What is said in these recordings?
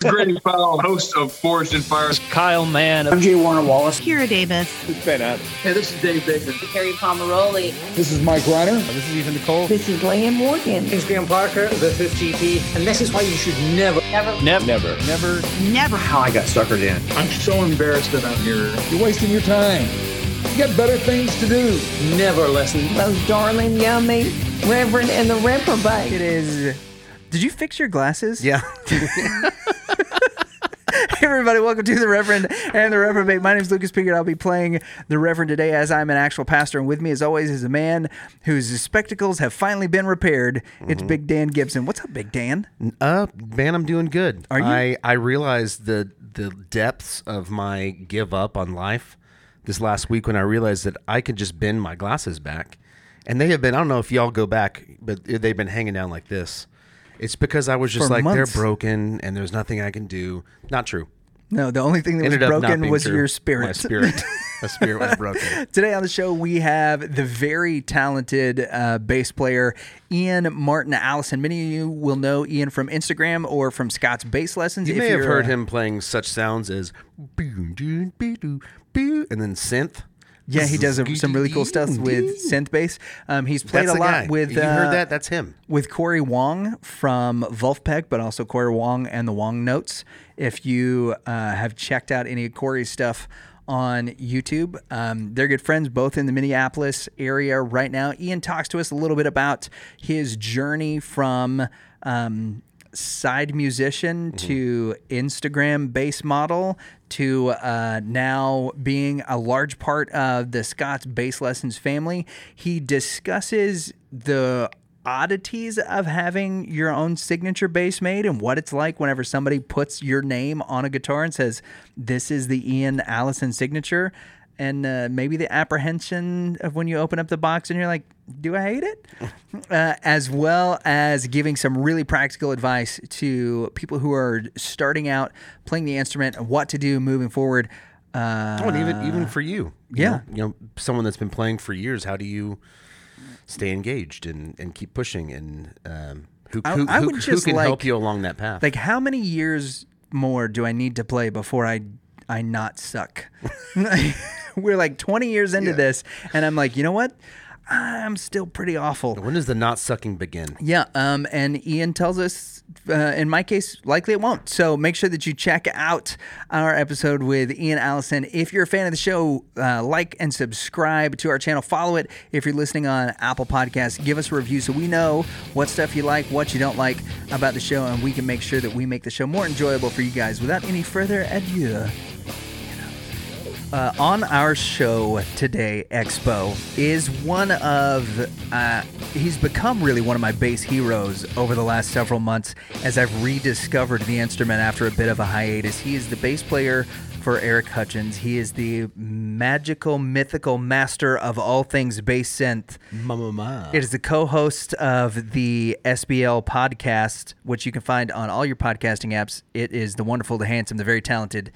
Grady Powell, host of Forged in Fire. Kyle Mann. I'm Jay Warner Wallace. Kira Davis. Ben Adams. Hey, this is Dave Baker. Carrie Pomeroli. This is Mike Reiner. This is Ethan Nicolle. This is Leah Morgan. This is Graham Parker, the 5th GP, and this is why you should never, Never. Never. Never. Never. Never. how I got suckered in. I'm so embarrassed that I'm here. You're wasting your time. You got better things to do. Never listen. Those darling, yummy Reverend and the reprobate. It is. Did you fix your glasses? Yeah. Hey everybody, welcome to the Reverend and the Reprobate. My name is Lucas Pickett. I'll be playing the Reverend today as I'm an actual pastor, and with me, as always, is a man whose spectacles have finally been repaired. It's Big Dan Gibson. What's up, Big Dan? Uh, man, I'm doing good. Are you? I I realized the the depths of my give up on life this last week when I realized that I could just bend my glasses back, and they have been. I don't know if y'all go back, but they've been hanging down like this. It's because I was just For like months. they're broken and there's nothing I can do. Not true. No, the only thing that Ended was up not broken being was true. your spirit. My spirit. My spirit was broken. Today on the show, we have the very talented uh, bass player Ian Martin Allison. Many of you will know Ian from Instagram or from Scott's bass lessons. You If may have you're, heard uh, him playing such sounds as boo, doo, bee, doo, boo, and then synth. Yeah, he does uh, some really cool stuff with synth bass. Um, he's played That's a lot guy. with. you uh, heard that? That's him. with Corey Wong from Vulfpeck, but also Corey Wong and the Wong Notes. If you uh, have checked out any of Corey's stuff on YouTube, um, they're good friends both in the Minneapolis area right now. Ian talks to us a little bit about his journey from. Um, side musician to Instagram bass model to uh, now being a large part of the Scott's Bass Lessons family. He discusses the oddities of having your own signature bass made and what it's like whenever somebody puts your name on a guitar and says, This is the Ian Allison signature. And uh, maybe the apprehension of when you open up the box and you're like, do I hate it? uh, as well as giving some really practical advice to people who are starting out playing the instrument and what to do moving forward. Uh, Oh, and even even for you, you yeah. know, you know, someone that's been playing for years. How do you stay engaged and, and keep pushing? And um, who who, I who, would who just can like- help you along that path? like, how many years more do I need to play before I I not suck? We're like 20 years into this, and I'm like, you know what? I'm still pretty awful. when does the not sucking begin? Yeah, um, and Ian tells us, uh, in my case, likely it won't. So make sure that you check out our episode with Ian Allison. If you're a fan of the show, uh, like and subscribe to our channel. Follow it. If you're listening on Apple Podcasts, give us a review so we know what stuff you like, what you don't like about the show, and we can make sure that we make the show more enjoyable for you guys. Without any further ado, uh, on our show today, Expo is one of, uh, he's become really one of my bass heroes over the last several months as I've rediscovered the instrument after a bit of a hiatus. He is the bass player for Eric Hutchinson. He is the magical, mythical master of all things bass synth. Mama, It is the co-host of the SBL podcast, which you can find on all your podcasting apps. It is the wonderful, the handsome, the very talented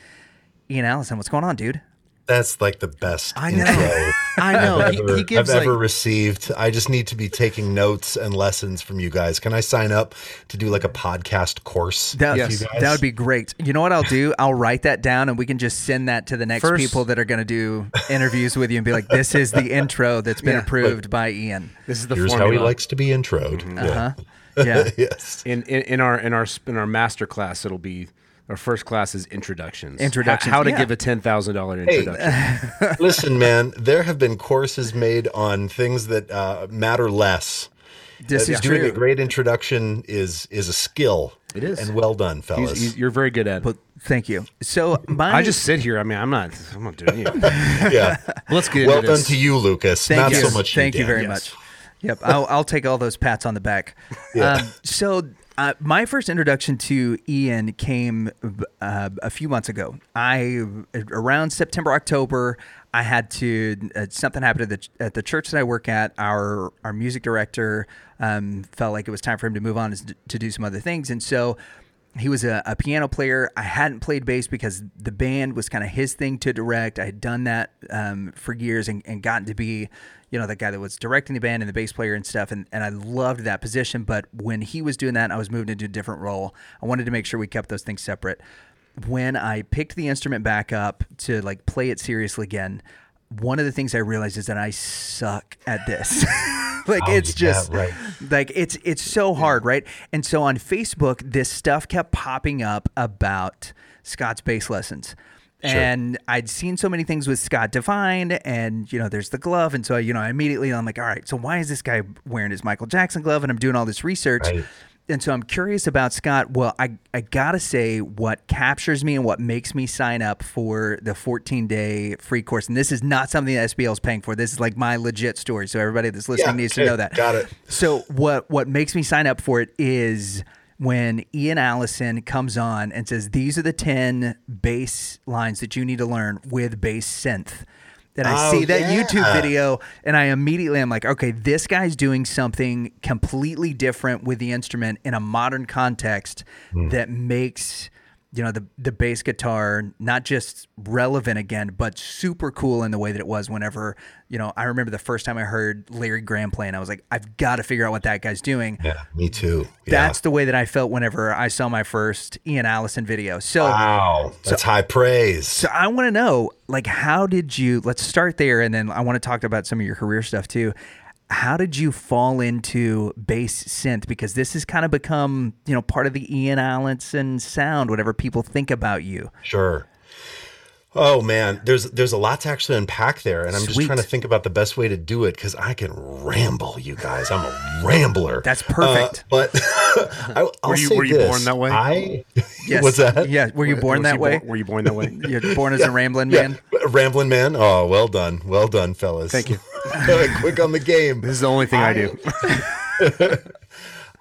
Ian Allison. What's going on, dude? That's like the best I know. intro I know. I've, He, ever, he gives I've like ever received. I just need to be taking notes and lessons from you guys. Can I sign up to do like a podcast course? That, with you guys? that would be great. You know what I'll do? I'll write that down and we can just send that to the next First- people that are going to do interviews with you and be like, this is the intro that's been Yeah. approved by Ian. this is the Here's how he likes to be introed. Uh-huh. Yeah. Yeah. yes. in, in in our in our in our master class. It'll be our first class is introductions. Introductions, How, how to yeah. give a ten thousand dollar introduction. Listen, man, there have been courses made on things that uh, matter less. This Uh, is doing true. a great introduction is is a skill. It is. and well done, fellas. he's- you're very good at. it. But thank you. So my I just sit here. I mean, I'm not. I'm not doing it. yeah. Let's get Well into done this. to you, Lucas. Thank Not you. so much. Thank you Dan. very Yes. much. Yep, I'll, I'll take all those pats on the back. Um, so, uh, my first introduction to Ian came uh, a few months ago. I around September, October. I had to uh, something happened at the at the church that I work at. Our our music director um, felt like it was time for him to move on to do some other things, and so he was a, a piano player. I hadn't played bass because the band was kind of his thing to direct. I had done that um, for years and, and gotten to be, you know, the guy that was directing the band and the bass player and stuff. And, and I loved that position. But when he was doing that, I was moved into a different role. I wanted to make sure we kept those things separate. When I picked the instrument back up to like play it seriously again, one of the things I realized is that I suck at this. like Oh, it's yeah, just right. like it's it's so hard, right? And so on Facebook, this stuff kept popping up about Scott's bass lessons. And I'd seen so many things with Scott Devine, and you know, there's the glove, and so you know, immediately I'm like, all right, so why is this guy wearing his Michael Jackson glove? And I'm doing all this research, Right. And so I'm curious about Scott. Well, I I gotta say, what captures me and what makes me sign up for the 14 day free course, and this is not something that SBL is paying for. This is like my legit story, so everybody that's listening Yeah, needs to know that. got it. So what what makes me sign up for it is when Ian Allison comes on and says these are the 10 bass lines that you need to learn with bass synth. Then I Oh, see that yeah. YouTube video and I immediately am like, okay, this guy's doing something completely different with the instrument in a modern context Hmm. that makes you know the the bass guitar not just relevant again, but super cool in the way that it was whenever you know I remember the first time I heard Larry Graham playing, I was like, I've got to figure out what that guy's doing. Yeah, me too. Yeah. That's the way that I felt whenever I saw my first Ian Allison video. So. wow. That's high praise. So I want to know, like, how did you? Let's start there, and then I want to talk about some of your career stuff too. How did you fall into bass synth? Because this has kind of become, you know, part of the Ian Allison sound. Whatever people think about you. Sure. Oh man, there's there's a lot to actually unpack there, and I'm just trying to think about the best way to do it because I can ramble, you guys. I'm a rambler. That's perfect. Uh, but I, I'll Were you- say were you this. born that way? I Yes. what's that? Yeah. Were you born Was that you way? Born, were you born that way? You're born as a rambling Yeah, man. rambling man. Oh, well done, well done, fellas. Thank you. Quick on the game. This is the only thing I, do.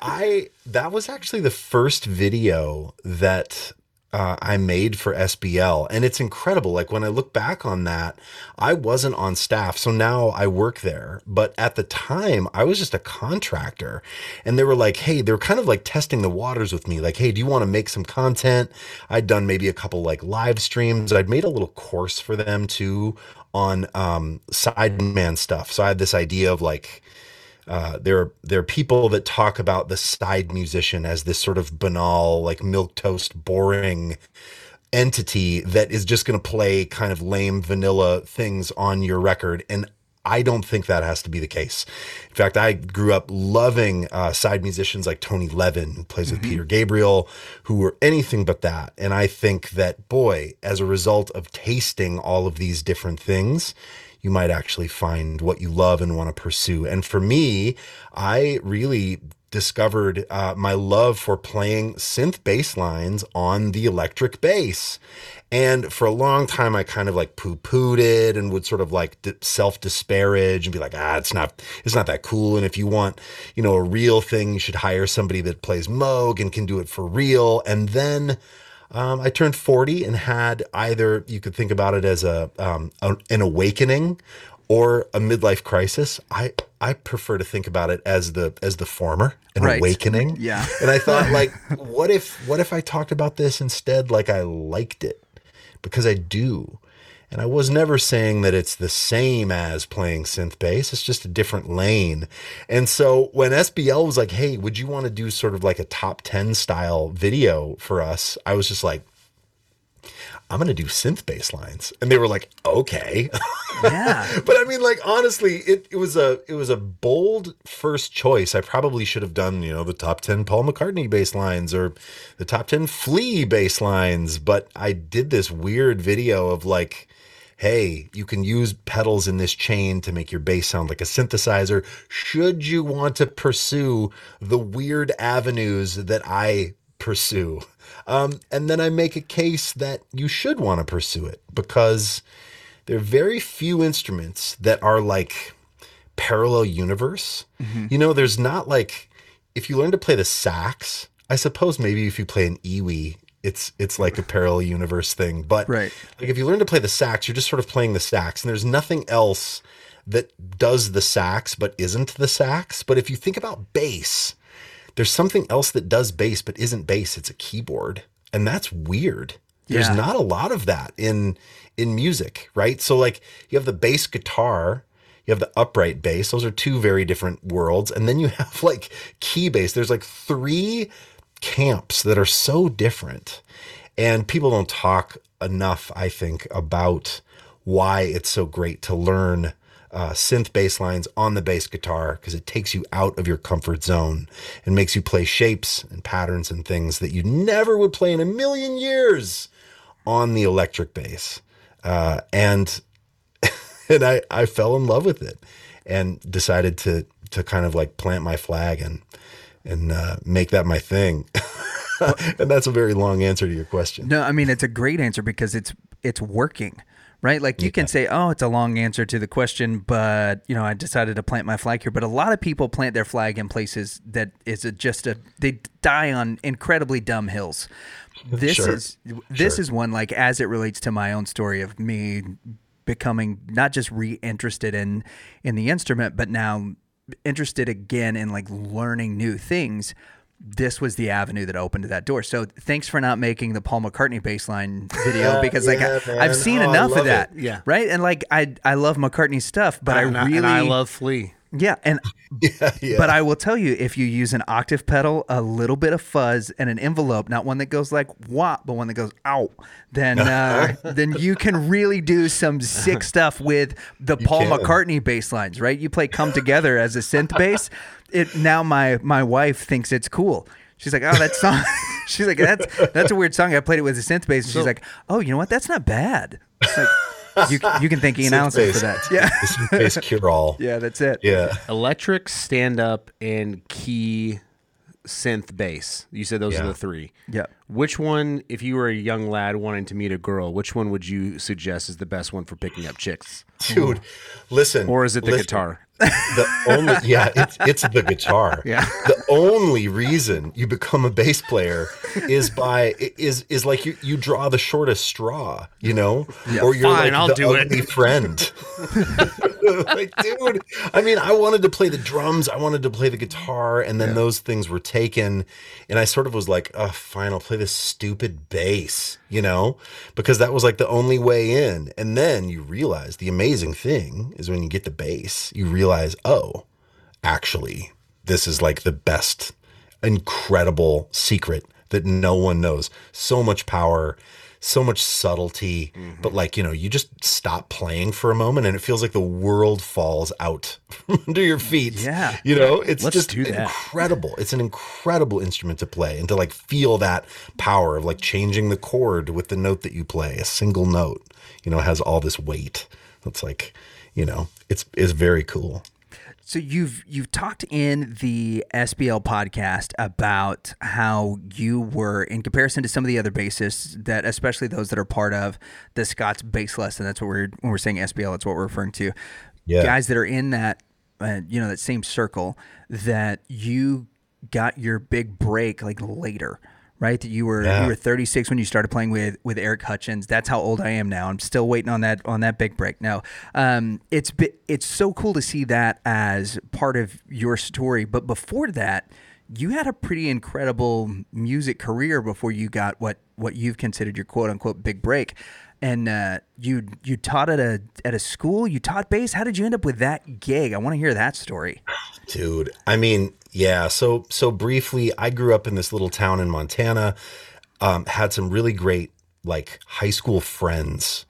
I that was actually the first video that uh, I made for SBL, and it's incredible. Like when I look back on that, I wasn't on staff, so now I work there. But at the time, I was just a contractor, and they were like, "Hey," they were kind of like testing the waters with me. Like, "Hey, do you want to make some content?" I'd done maybe a couple like live streams. I'd made a little course for them too on um, sideman stuff. So I had this idea of like uh, there there are people that talk about the side musician as this sort of banal, like milk toast, boring entity that is just going to play kind of lame vanilla things on your record, and I don't think that has to be the case. In fact, I grew up loving uh, side musicians like Tony Levin, who plays with Peter Gabriel, who were anything but that. And I think that, boy, as a result of tasting all of these different things, you might actually find what you love and want to pursue. And for me, I really discovered uh, my love for playing synth bass lines on the electric bass. And for a long time, I kind of like poo pooed it and would sort of like self disparage and be like, ah, it's not, it's not that cool. And if you want, you know, a real thing, you should hire somebody that plays Moog and can do it for real. And then um, I turned 40 and had either, you could think about it as a, um, a an awakening or a midlife crisis. I, I prefer to think about it as the, as the former, an Right. awakening. Yeah. And I thought like, what if, what if I talked about this instead like I liked it? Because I do. And I was never saying that it's the same as playing synth bass. It's just a different lane. And so when SBL was like, hey, would you want to do sort of like a top 10 style video for us? I was just like, I'm going to do synth bass lines. And they were like, okay. Yeah. but I mean, like honestly, it, it was a it was a bold first choice. I probably should have done you know the top ten Paul McCartney bass lines or the top ten Flea bass lines, but I did this weird video of like, hey, you can use pedals in this chain to make your bass sound like a synthesizer. Should you want to pursue the weird avenues that I pursue? Um, and then I make a case that you should want to pursue it because there are very few instruments that are like parallel universe. You know, there's not like if you learn to play the sax, I suppose maybe if you play an EWI, it's it's like a parallel universe thing. But Right. like if you learn to play the sax, you're just sort of playing the sax, and there's nothing else that does the sax but isn't the sax. But if you think about bass, there's something else that does bass but isn't bass. It's a keyboard, and that's weird. There's Yeah. not a lot of that in in music, right? So like you have the bass guitar, you have the upright bass. Those are two very different worlds, and then you have like key bass. There's like three camps that are so different, and people don't talk enough. I think about why it's so great to learn uh, synth bass lines on the bass guitar because it takes you out of your comfort zone and makes you play shapes and patterns and things that you never would play in a million years on the electric bass. Uh, and and I, I fell in love with it and decided to to kind of like plant my flag and and uh, make that my thing. and that's a very long answer to your question. No, I mean it's a great answer because it's it's working. Right? Like you can say, "Oh, it's a long answer to the question, but, you know, I decided to plant my flag here." But a lot of people plant their flag in places that is a, just a they die on incredibly dumb hills. This Sure. is this Sure. is one like as it relates to my own story of me becoming not just re-interested in in the instrument, but now interested again in like learning new things. This was the avenue that opened that door. So thanks for not making the Paul McCartney baseline video because like Yeah, I, I've seen Oh, enough of that. it. Yeah. Right. And like I I love McCartney stuff, but and I really and I love Flea. Yeah, and Yeah, yeah. but I will tell you, if you use an octave pedal, a little bit of fuzz, and an envelope, not one that goes like wah, but one that goes ow, then uh, then you can really do some sick stuff with the Paul can. McCartney bass lines, right? You play "Come Together" as a synth bass. It now my my wife thinks it's cool. She's like, oh, that song. she's like, that's that's a weird song. I played it with a synth bass, and she's like, oh, you know what? That's not bad. It's like, you you can thank Ian Synth Allison for that. Yeah, the synth bass cure all. yeah, that's it. Yeah. Electric, stand up, and key synth bass. You said those are the three. Yeah. Which one, if you were a young lad wanting to meet a girl, which one would you suggest is the best one for picking up chicks? Dude, listen. Or is it the listen. guitar? The only yeah, it's it's the guitar. Yeah. The only reason you become a bass player is by is is like you you draw the shortest straw, you know, or you're fine, like I'll the do it. friend. like, dude, I mean, I wanted to play the drums, I wanted to play the guitar, and then those things were taken, and I sort of was like, oh, fine, I'll play this stupid bass, you know, because that was like the only way in. And then you realize the amazing thing is when you get the bass, you realize, oh, actually, this is like the best, incredible secret that no one knows. So much power, so much subtlety, Mm-hmm. but like, you know, you just stop playing for a moment and it feels like the world falls out from under your feet. Yeah. You know, it's Let's just incredible. It's an incredible instrument to play and to like feel that power of like changing the chord with the note that you play. A single note, you know, has all this weight. It's like, you know, it's it's very cool. So you've you've talked in the SBL podcast about how you were in comparison to some of the other bassists that especially those that are part of the Scott's bass lesson. That's what we're when we're saying SBL. That's what we're referring to. Yeah. Guys that are in that uh, you know that same circle that you got your big break like later. Right, that you were Yeah. you were 36 when you started playing with with Eric Hutchinson. That's how old I am now. I'm still waiting on that on that big break. Now, um, it's so cool to see that as part of your story. But before that, you had a pretty incredible music career before you got what what you've considered your quote unquote big break. And uh, you you taught at a at a school. You taught bass. How did you end up with that gig? I want to hear that story. Dude, I mean, yeah. So so briefly, I grew up in this little town in Montana. Um, had some really great like high school friends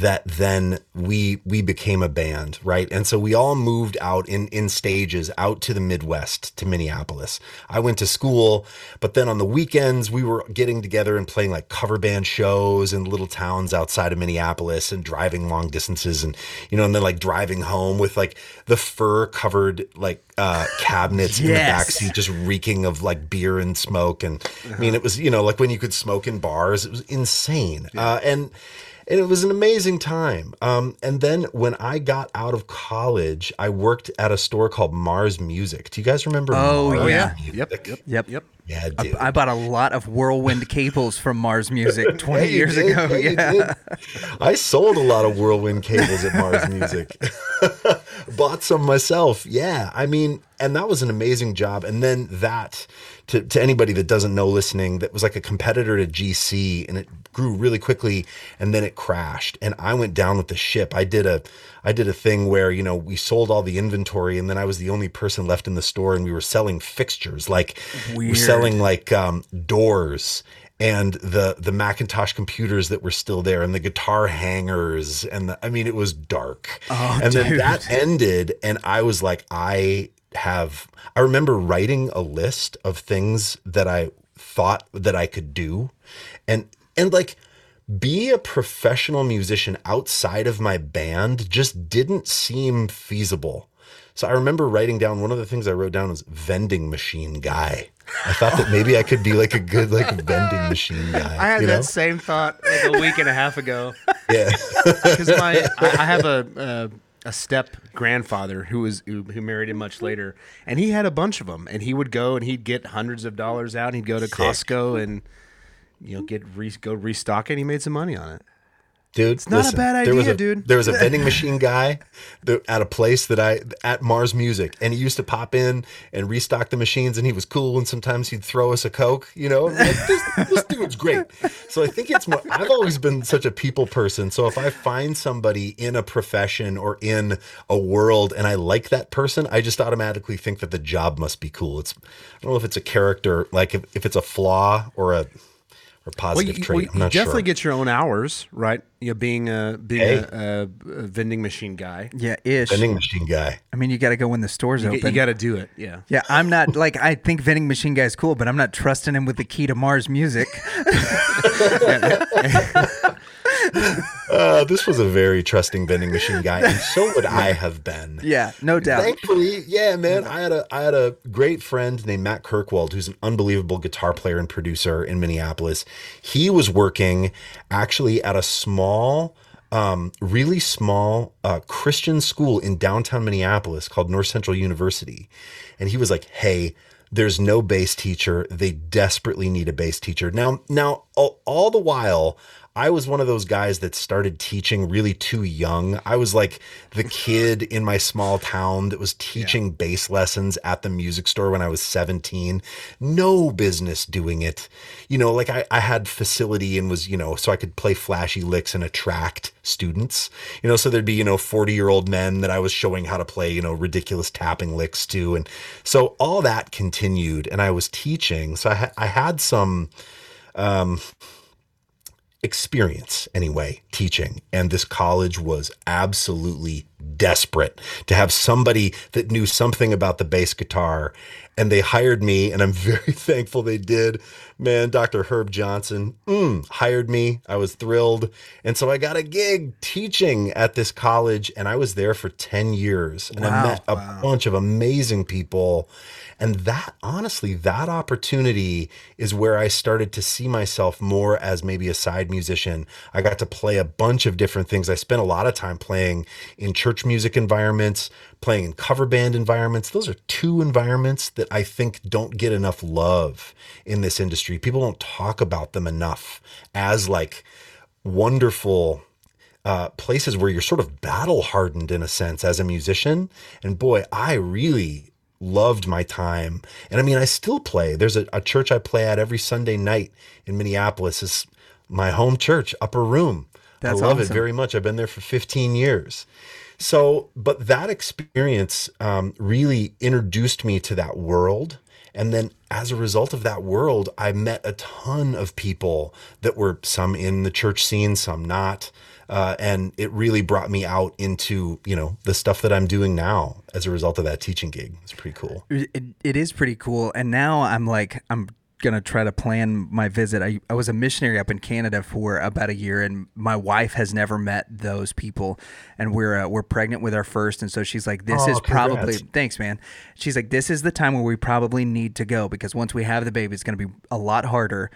that then we we became a band, right? And so we all moved out in in stages out to the Midwest to Minneapolis. I went to school, but then on the weekends we were getting together and playing like cover band shows in little towns outside of Minneapolis and driving long distances and you know and then like driving home with like the fur covered like uh cabinets in the Yes. back seat just reeking of like beer and smoke and I mean it was you know like when you could smoke in bars it was insane. Uh and and it was an amazing time. Um, and then when I got out of college, I worked at a store called Mars Music. Do you guys remember? Oh, Mars yeah. Music? Yep. Yep. Yep. Yeah, dude. I bought a lot of whirlwind cables from Mars Music 20 Yeah, years did. ago. Yeah, Yeah. I sold a lot of whirlwind cables at Mars Music. bought some myself. Yeah, I mean, and that was an amazing job. And then that, to, to anybody that doesn't know listening, that was like a competitor to GC, and it grew really quickly, and then it crashed, and I went down with the ship. I did a, I did a thing where you know we sold all the inventory, and then I was the only person left in the store, and we were selling fixtures, like we're selling like um, doors and the the Macintosh computers that were still there and the guitar hangers and the, I mean it was dark. Oh, and then that ended and I was like I have I remember writing a list of things that I thought that I could do and and like be a professional musician outside of my band just didn't seem feasible. So I remember writing down one of the things I wrote down was vending machine guy. I thought that maybe I could be like a good like vending machine guy. I had you that know? same thought like a week and a half ago. Yeah. because my I, I have a, a a step grandfather who was who, who married him much later, and he had a bunch of them, and he would go and he'd get hundreds of dollars out. And he'd go to Costco and you know get re, go restock it. and He made some money on it. Dude, it's not a bad idea, there was a, dude. There was a vending machine guy at a place that I at Mars Music, and he used to pop in and restock the machines, and he was cool. And sometimes he'd throw us a coke, you know. Like, this, this dude's great. So I think it's more. I've always been such a people person. So if I find somebody in a profession or in a world, and I like that person, I just automatically think that the job must be cool. It's I don't know if it's a character, like if, if it's a flaw or a or positive you, trait. you I'm not definitely sure. get your own hours, right? You know, being a being Hey. a, a, a vending machine guy. Yeah, ish. vending machine guy. I mean, you got to go when the store's open. You, got to do it. Yeah. yeah, I'm not like I think vending machine guy's cool, but I'm not trusting him with the key to Mars music. Uh, this was a very trusting vending machine guy, and so would I have been. yeah, no doubt. Thankfully, yeah, man. I had a I had a great friend named Matt Kirkwald, who's an unbelievable guitar player and producer in Minneapolis. He was working actually at a small, um, really small uh, Christian school in downtown Minneapolis called North Central University, and he was like, "Hey." There's no bass teacher. They desperately need a bass teacher. Now, now, all, all the while, I was one of those guys that started teaching really too young. I was like the kid in my small town that was teaching bass lessons at the music store when I was 17. No business doing it. You know, like I, I had facility and was, you know, so I could play flashy licks and attract students. You know, so there'd be, you know, 40 year old men that I was showing how to play, you know, ridiculous tapping licks to. And so all that continued and I was teaching. So I, ha- I had some um, experience anyway teaching. And this college was absolutely desperate to have somebody that knew something about the bass guitar. And they hired me and i'm very thankful they did. Man dr herb johnson mm, hired me. I was thrilled. And so i got a gig teaching at this college and i was there for 10 years. And i met a bunch of amazing people. And that, honestly, that opportunity is where I started to see myself more as maybe a side musician. I got to play a bunch of different things. I spent a lot of time playing in church music environments, playing in cover band environments. Those are two environments that I think don't get enough love in this industry. People don't talk about them enough as like wonderful uh, places where you're sort of battle hardened in a sense as a musician. And boy, I really loved my time. And I mean, I still play. There's a, a church I play at every Sunday night in Minneapolis. Is my home church, Upper Room. That's I love it very much. I've been there for 15 years. So, but that experience um, really introduced me to that world. And then as a result of that world, I met a ton of people that were some in the church scene, some not. Uh, and it really brought me out into, you know, the stuff that I'm doing now as a result of that teaching gig. It's pretty cool. it, it is pretty cool. And now I'm like, I'm gonna try to plan my visit. I, I was a missionary up in Canada for about a year, and my wife has never met those people. And we're uh, we're pregnant with our first, and so she's like, "This Oh, is probably thanks, man." She's like, "This is the time where we probably need to go because once we have the baby, it's gonna be a lot harder."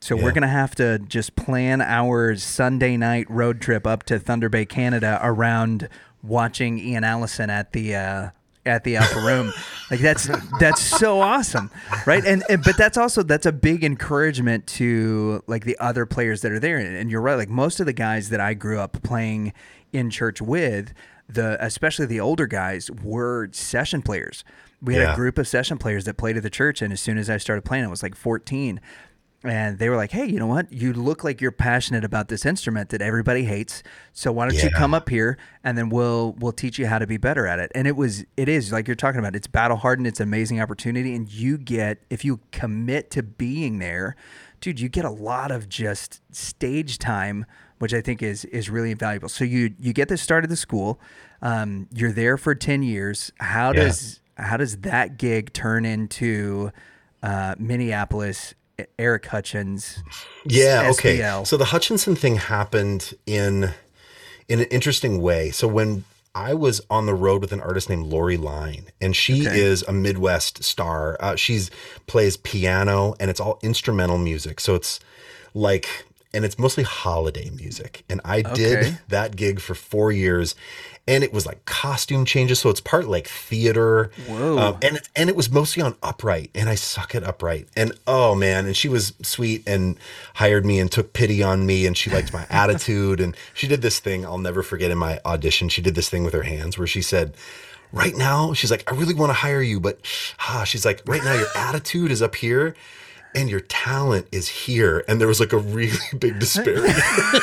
So we're gonna have to just plan our Sunday night road trip up to Thunder Bay, Canada, around watching Ian Allison at the uh, at the upper room. like that's that's so awesome, right? And, and but that's also that's a big encouragement to like the other players that are there. And you're right, like most of the guys that I grew up playing in church with, the especially the older guys were session players. We had Yeah. a group of session players that played at the church, and as soon as I started playing, I was like 14. And they were like, "Hey, you know what? You look like you're passionate about this instrument that everybody hates. So why don't you come up here and then we'll we'll teach you how to be better at it." And it was it is like you're talking about. It's battle hardened. It's an amazing opportunity, and you get if you commit to being there, dude, you get a lot of just stage time, which I think is is really invaluable. So you you get the start of the school. Um, you're there for ten years. How Yeah. does how does that gig turn into uh, Minneapolis? Eric Hutchinson. Yeah, okay. SBL. So the Hutchinson thing happened in in an interesting way. So when I was on the road with an artist named Lorie Line, and she Okay. is a Midwest star. Uh, she's plays piano, and it's all instrumental music. So it's like, and it's mostly holiday music. And I Okay. did that gig for four years, and it was like costume changes. So it's part like theater. Whoa. Um, and it, and it was mostly on upright, and I suck at upright. And oh man, and she was sweet and hired me and took pity on me, and she liked my attitude. And she did this thing I'll never forget in my audition. She did this thing with her hands where she said. Right now, she's like, I really want to hire you, but ah, she's like, right now, your attitude is up here and your talent is here. And there was like a really big disparity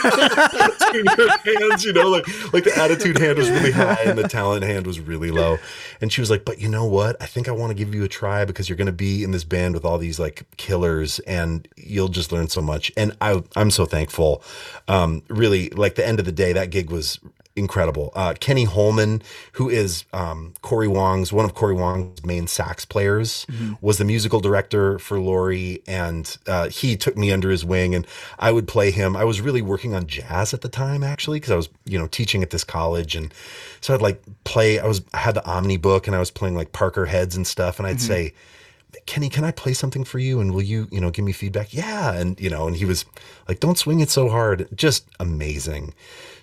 between your hands, you know, like like the attitude hand was really high and the talent hand was really low. And she was like, "But you know what? I think I want to give you a try because you're going to be in this band with all these like killers, and you'll just learn so much." And I I'm so thankful. Um, really, like the end of the day, that gig was incredible. Uh, Kenni Holmen, who is um, Corey Wong's one of Corey Wong's main sax players, was the musical director for Lorie, and uh, he took me under his wing, and I would play him. I was really working on jazz at the time, actually, because I was you know teaching at this college, and so I'd like play. I was I had the Omnibook, and I was playing like Parker heads and stuff, and I'd say. Kenny, can I play something for you? And will you, you know, give me feedback? Yeah. And, you know, and he was like, don't swing it so hard. Just amazing.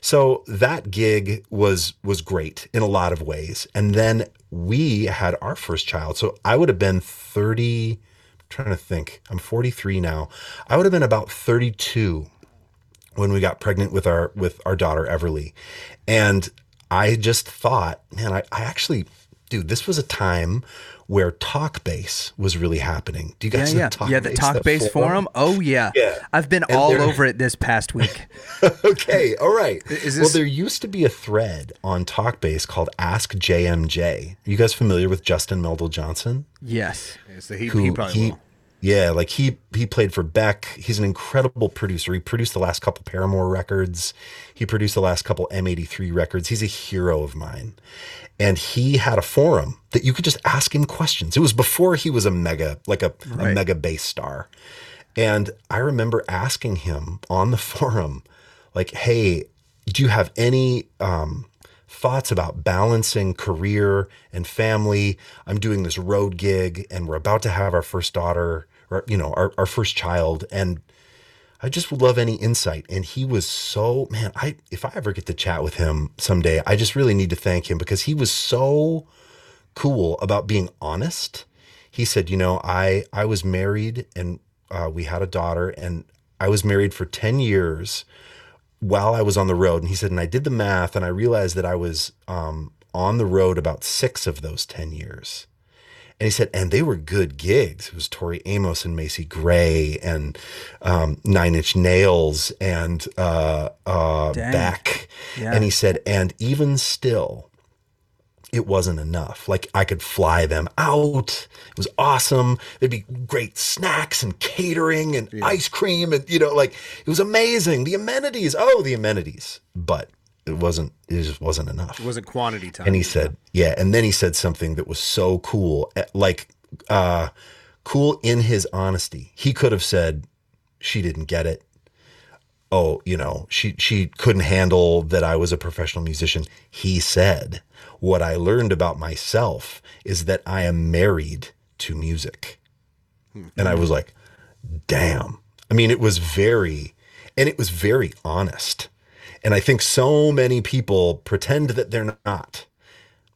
So that gig was, was great in a lot of ways. And then we had our first child. So I would have been 30, I'm trying to think, I'm 43 now. I would have been about 32 when we got pregnant with our with our daughter Everly. And I just thought, man, I, I actually dude, this was a time where TalkBass was really happening. Do you Yeah, guys know yeah, TalkBass? yeah. The TalkBass forum. Oh yeah. Yeah. I've been And all there- over it this past week. okay, all right. Is well, there used to be a thread on TalkBass called Ask JMJ. Are you guys familiar with Justin Meldal Johnson? yes. So he, who he probably will. yeah, like he he played for Beck. He's an incredible producer. He produced the last couple Paramore records. He produced the last couple M83 records. He's a hero of mine. And he had a forum that you could just ask him questions. It was before he was a mega, like a, a mega bass star. And I remember asking him on the forum, like, hey, do you have any um, thoughts about balancing career and family? I'm doing this road gig and we're about to have our first daughter or, you know, our, our first child. And I just would love any insight. And he was so, man, I, if I ever get to chat with him someday, I just really need to thank him because he was so cool about being honest. He said, you know, I, I was married and uh, we had a daughter and I was married for 10 years while I was on the road. And he said, and I did the math and I realized that I was um, on the road about six of those 10 years. And he said, and they were good gigs. It was Tori Amos and Macy Gray and um, Nine Inch Nails and uh, uh. Beck. Yeah. And he said, and even still, it wasn't enough. Like I could fly them out. It was awesome. There'd be great snacks and catering and ice cream and you know, like it was amazing. The amenities. Oh, the amenities. But it wasn't. It just wasn't enough. It wasn't quantity time. And he said, yeah. And then he said something that was so cool, eh, like uh, cool in his honesty. He could have said, she didn't get it. Oh, you know, she she couldn't handle that I was a professional musician. He said, what I learned about myself is that I am married to music. And I was like, damn. I mean, it was very, and it was very honest. And I think so many people pretend that they're not,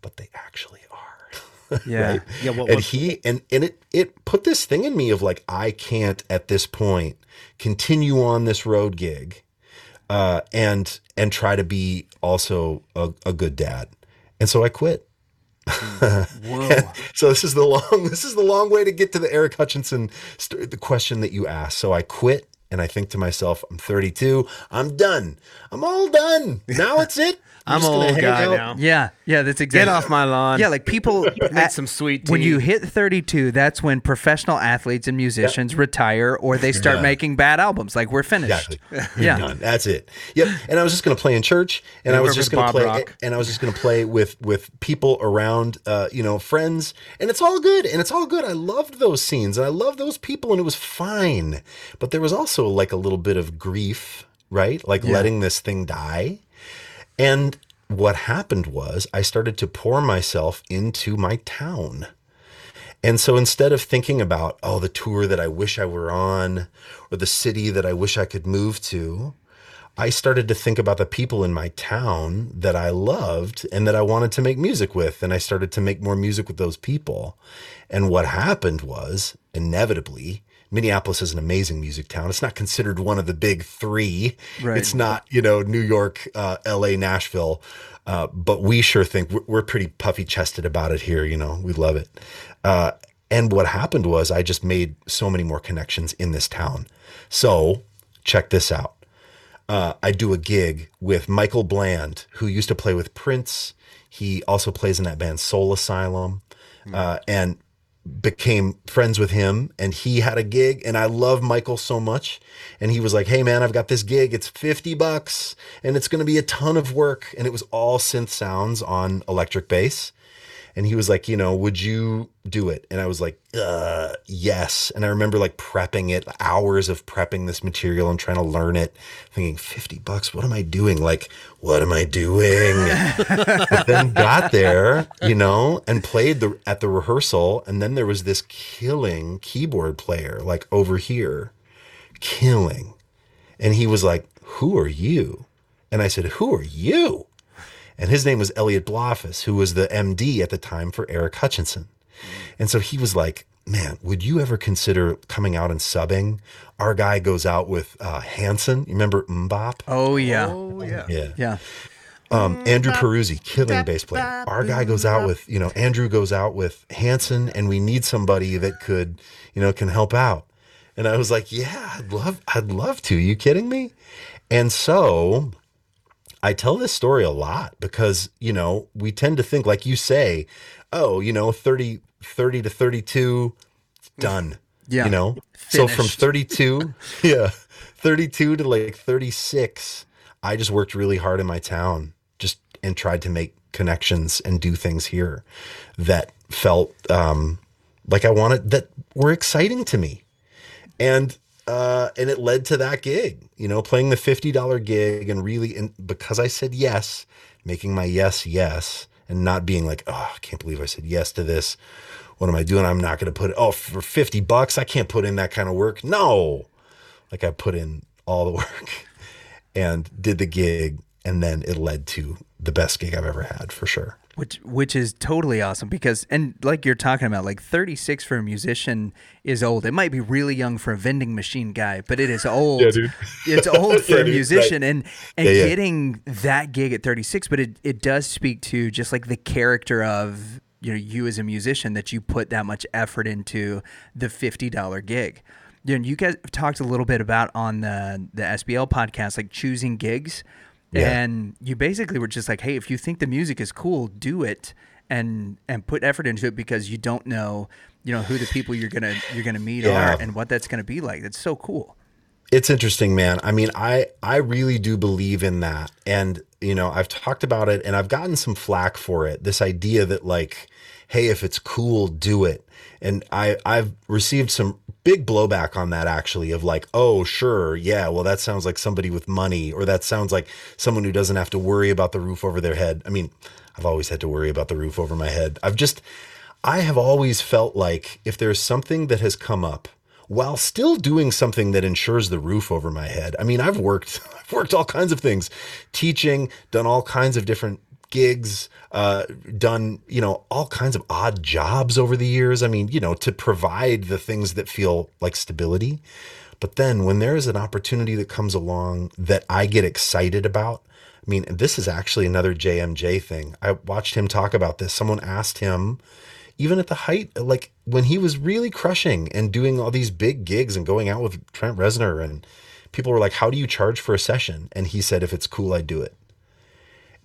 but they actually are. Yeah. right? Yeah, what- and he and and it it put this thing in me of like I can't at this point continue on this road gig uh, and and try to be also a, a good dad. And so I quit. Whoa. so this is the long this is the long way to get to the Eric Hutchinson st- the question that you asked. So I quit and I think to myself, I'm 32. I'm done. I'm all done. Now it's it. I'm just an gonna old guy out. now. Yeah, yeah, that's exactly. Get off my lawn. Yeah, like people Make at- some sweet tea. When you hit 32, that's when professional athletes and musicians retire or they start Yeah. making bad albums. Like we're finished. Exactly. Yeah. Done. That's it. Yep. And I was just going to play in church, and I was just going to Bob play, Rock. and I was just going to play with with people around, uh, you know, friends, and it's all good, and it's all good. I loved those scenes, and I loved those people, and it was fine. But there was also like a little bit of grief, right? Like letting this thing die, and what happened was I started to pour myself into my town. And so instead of thinking about, oh, the tour that I wish I were on or the city that I wish I could move to, I started to think about the people in my town that I loved and that I wanted to make music with. And I started to make more music with those people. And what happened was, inevitably, Minneapolis is an amazing music town. It's not considered one of the big three. Right. It's not, you know, New York, uh, LA, Nashville. Uh, but we sure think we're, we're pretty puffy chested about it here. You know, we love it. Uh, and what happened was I just made so many more connections in this town. So check this out. Uh, I do a gig with Michael Bland, who used to play with Prince. He also plays in that band Soul Asylum, uh, and became friends with him. And he had a gig, and I love Michael so much. And he was like, "Hey, man, I've got this gig. It's fifty bucks, and it's going to be a ton of work." And it was all synth sounds on electric bass. And he was like, you know, would you do it? And I was like, uh, yes. And I remember like prepping it, hours of prepping this material and trying to learn it, thinking, 50 bucks, what am I doing? Like, what am I doing? but then got there, you know, and played the at the rehearsal. And then there was this killing keyboard player, like over here, killing. And he was like, Who are you? And I said, Who are you? And his name was Elliot Blaufuss, who was the MD at the time for Eric Hutchinson. And so he was like, Man, would you ever consider coming out and subbing? Our guy goes out with uh, Hanson. You remember MMMBop? Oh yeah. Oh yeah. Yeah. Yeah. Um, Andrew Perusi, killing bass player. Our guy goes out with, you know, Andrew goes out with Hanson, and we need somebody that could, you know, can help out. And I was like, yeah, I'd love, I'd love to. you kidding me? And so I tell this story a lot because, you know, we tend to think, like you say, oh, you know, 30, 30 to 32, done. Yeah. You know, so from 32, yeah, 32 to like 36, I just worked really hard in my town just and tried to make connections and do things here that felt um, like I wanted, that were exciting to me and uh, and it led to that gig, you know, playing the fifty dollar gig, and really, and because I said yes, making my yes yes, and not being like, oh, I can't believe I said yes to this. What am I doing? I'm not going to put it oh for fifty bucks. I can't put in that kind of work. No, like I put in all the work and did the gig, and then it led to the best gig I've ever had for sure. Which which is totally awesome because and like you're talking about like 36 for a musician is old. It might be really young for a vending machine guy, but it is old. Yeah, dude. It's old for Yeah, a musician right. and and yeah. getting that gig at 36, but it it does speak to just like the character of you know you as a musician that you put that much effort into the $50 gig. You know, you guys talked a little bit about on the the SBL podcast like choosing gigs. Yeah. And you basically were just like, hey, if you think the music is cool, do it and and put effort into it because you don't know, you know, who the people you're gonna you're gonna meet Yeah. are and what that's gonna be like. That's so cool. it's interesting man i mean i i really do believe in that and you know i've talked about it and i've gotten some flack for it this idea that like hey if it's cool do it and i i've received some big blowback on that actually of like oh sure yeah well that sounds like somebody with money or that sounds like someone who doesn't have to worry about the roof over their head i mean i've always had to worry about the roof over my head i've just i have always felt like if there's something that has come up while still doing something that ensures the roof over my head. I mean, I've worked, I've worked all kinds of things, teaching, done all kinds of different gigs, uh, done, you know, all kinds of odd jobs over the years. I mean, you know, to provide the things that feel like stability. But then when there is an opportunity that comes along that I get excited about, I mean, this is actually another JMJ thing. I watched him talk about this. Someone asked him, even at the height, like when he was really crushing and doing all these big gigs and going out with Trent Reznor, and people were like, How do you charge for a session? And he said, If it's cool, I do it.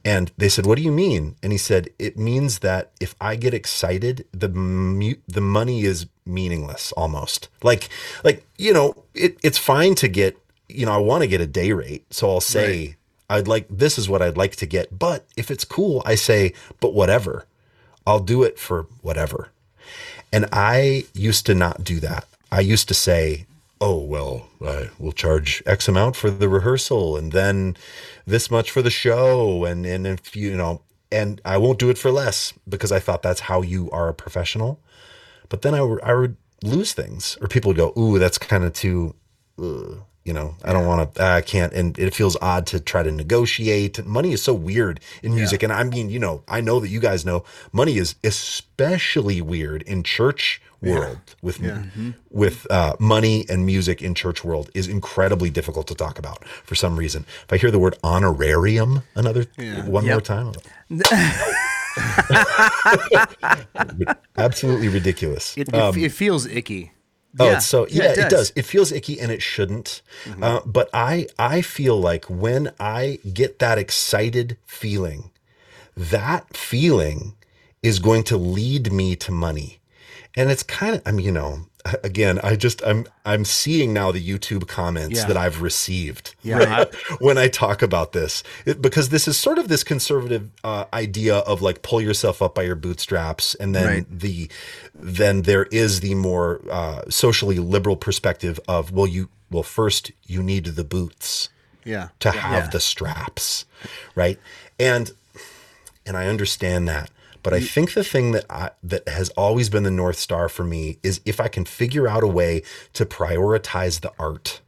And they said, "What do you mean?" And he said, "It means that if I get excited, the mu- the money is meaningless almost. Like like you know, it, it's fine to get you know I want to get a day rate, so I'll say right. I'd like this is what I'd like to get. But if it's cool, I say, but whatever, I'll do it for whatever. And I used to not do that. I used to say, oh well, I will charge X amount for the rehearsal, and then this much for the show and and if you know and I won't do it for less because I thought that's how you are a professional. But then I, I would lose things or people would go, ooh, that's kind of too, uh, you know, I don't want to, I can't. And it feels odd to try to negotiate. Money is so weird in music. Yeah. And I mean, you know, I know that you guys know money is especially weird in church world yeah. with yeah. Mm-hmm. with uh, money and music in church world is incredibly difficult to talk about for some reason. If I hear the word honorarium another yeah. one yep. more time, absolutely ridiculous. It, um, it, feels icky. Oh, yeah. so yeah, it, does. it, does. it feels icky, and it shouldn't. Mm-hmm. Uh, but I I feel like when I get that excited feeling, that feeling is going to lead me to money and it's kind of i mean you know again i just i'm i'm seeing now the youtube comments yeah. that i've received yeah. right? when i talk about this it, because this is sort of this conservative uh, idea of like pull yourself up by your bootstraps and then right. the then there is the more uh, socially liberal perspective of well you well first you need the boots yeah to have yeah. the straps right and and i understand that but I think the thing that I, that has always been the north star for me is if I can figure out a way to prioritize the art.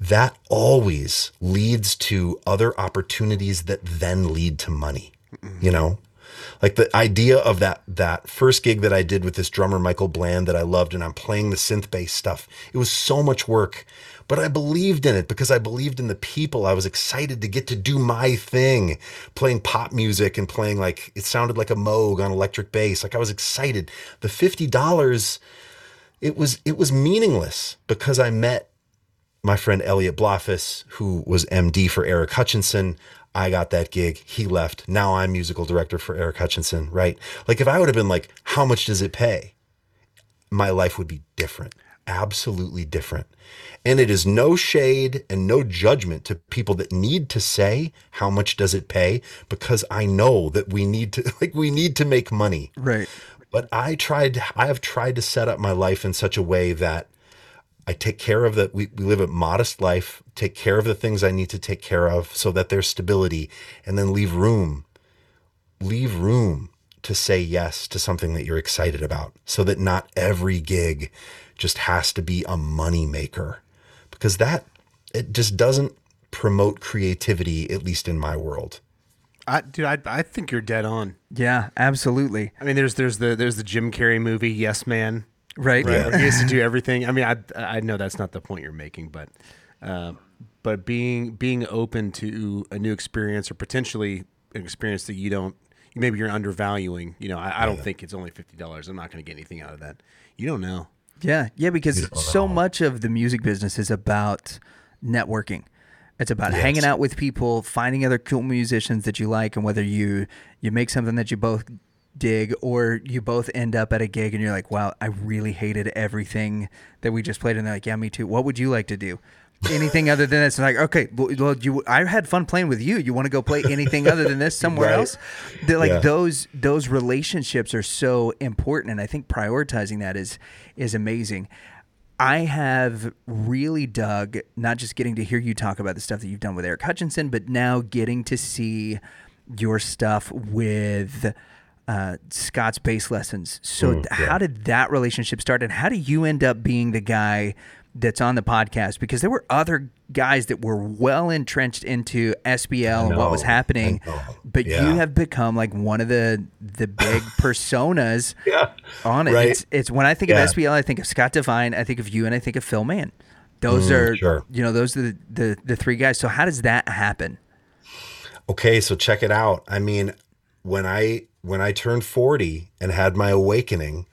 That always leads to other opportunities that then lead to money. You know, like the idea of that that first gig that I did with this drummer Michael Bland that I loved, and I'm playing the synth bass stuff. It was so much work, but I believed in it because I believed in the people. I was excited to get to do my thing, playing pop music and playing like it sounded like a Moog on electric bass. Like I was excited. The $50 it was it was meaningless because I met my friend Elliot Blaufuss, who was MD for Eric Hutchinson. I got that gig. He left. Now I'm musical director for Eric Hutchinson, right? Like if I would have been like, how much does it pay? My life would be different. Absolutely different. And it is no shade and no judgment to people that need to say how much does it pay because I know that we need to like we need to make money. Right. But I tried I have tried to set up my life in such a way that I take care of that we, we live a modest life, take care of the things I need to take care of so that there's stability and then leave room. Leave room to say yes to something that you're excited about so that not every gig just has to be a money maker because that it just doesn't promote creativity at least in my world. I, dude, I, I think you're dead on. Yeah, absolutely. I mean, there's there's the there's the Jim Carrey movie, Yes Man. Right. right. Yeah. he has to do everything. I mean, I I know that's not the point you're making, but uh, but being being open to a new experience or potentially an experience that you don't maybe you're undervaluing. You know, I, I don't yeah. think it's only fifty dollars. I'm not going to get anything out of that. You don't know. Yeah, yeah, because so much of the music business is about networking. It's about yes. hanging out with people, finding other cool musicians that you like, and whether you you make something that you both dig or you both end up at a gig and you're like, "Wow, I really hated everything that we just played," and they're like, "Yeah, me too." What would you like to do? Anything other than this. Like, okay, well, you, I had fun playing with you. You want to go play anything other than this somewhere right. else? They're like yeah. those those relationships are so important, and I think prioritizing that is is amazing. I have really dug not just getting to hear you talk about the stuff that you've done with Eric Hutchinson, but now getting to see your stuff with uh, Scott's bass lessons. So, mm, yeah. how did that relationship start, and how do you end up being the guy that's on the podcast because there were other guys that were well entrenched into SBL and what was happening, but yeah. you have become like one of the the big personas yeah. on it. Right. It's, it's when I think yeah. of SBL, I think of Scott Devine, I think of you, and I think of Phil Mann. Those mm, are sure. you know those are the, the the three guys. So how does that happen? Okay, so check it out. I mean, when I when I turned 40 and had my awakening,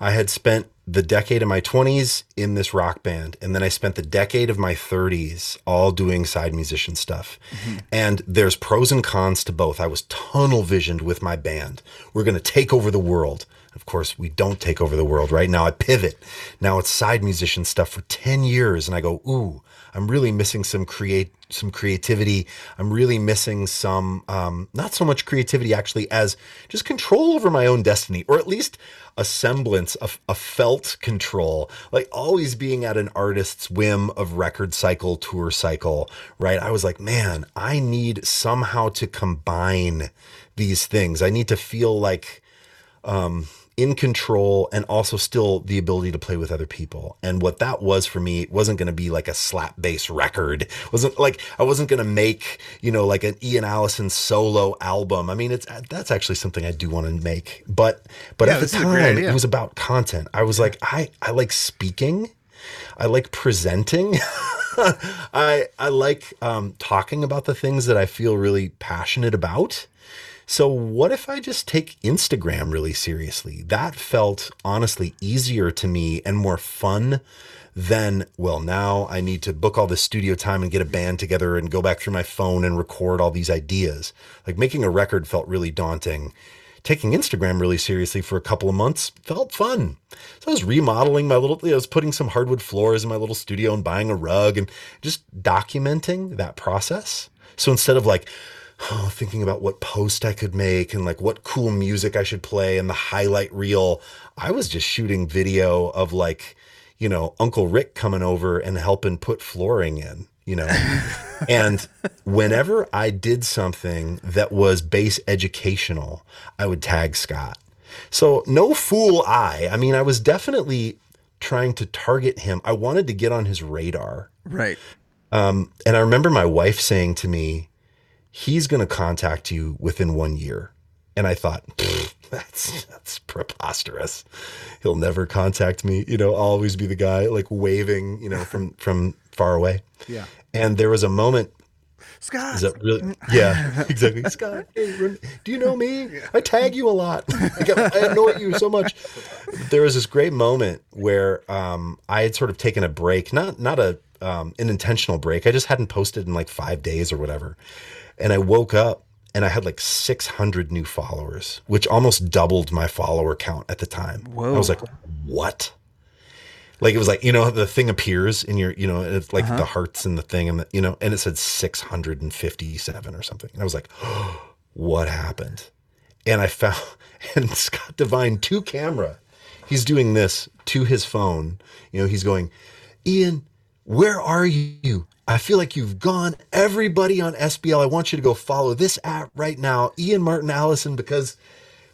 I had spent the decade of my 20s in this rock band and then I spent the decade of my 30s all doing side musician stuff. Mm-hmm. And there's pros and cons to both. I was tunnel visioned with my band. We're going to take over the world. Of course, we don't take over the world, right? Now I pivot. Now it's side musician stuff for 10 years and I go, "Ooh, I'm really missing some create some creativity. I'm really missing some um, not so much creativity actually as just control over my own destiny, or at least a semblance of a felt control, like always being at an artist's whim of record cycle, tour cycle, right? I was like, man, I need somehow to combine these things. I need to feel like um, in control and also still the ability to play with other people. And what that was for me wasn't going to be like a slap bass record. Wasn't like I wasn't going to make, you know, like an Ian Allison solo album. I mean, it's that's actually something I do want to make. But but Yeah, at the this is a great time it was about content. I was like I I like speaking. I like presenting. I I like um, talking about the things that I feel really passionate about. So what if I just take Instagram really seriously? That felt honestly easier to me and more fun than well now I need to book all this studio time and get a band together and go back through my phone and record all these ideas. Like making a record felt really daunting. Taking Instagram really seriously for a couple of months felt fun. So I was remodeling my little, I was putting some hardwood floors in my little studio and buying a rug and just documenting that process. So instead of like, oh, thinking about what post I could make and like what cool music I should play and the highlight reel. I was just shooting video of like, you know, Uncle Rick coming over and helping put flooring in, you know. and whenever I did something that was bass educational, I would tag Scott. So no fool I. I mean, I was definitely trying to target him. I wanted to get on his radar. Right. Um, and I remember my wife saying to me, he's going to contact you within one year. And I thought, that's that's preposterous. He'll never contact me. You know, I'll always be the guy like waving, you know, from from far away. Yeah. And there was a moment. Scott. Is that really? Yeah, exactly. Scott, hey, do you know me? I tag you a lot. I, get- I annoy you so much. There was this great moment where um, I had sort of taken a break, not not a um, an intentional break. I just hadn't posted in like five days or whatever, and I woke up and I had like 600 new followers, which almost doubled my follower count at the time. I was like, what? Like it was like you know the thing appears in your you know it's like the uh-huh. hearts and the thing and the, you know and it said 657 or something. And I was like oh, what happened? And I found and Scott Devine two camera he's doing this to his phone. You know he's going Ian where are you I feel like you've gone everybody on SBL I want you to go follow this app right now Ian Martin Allison because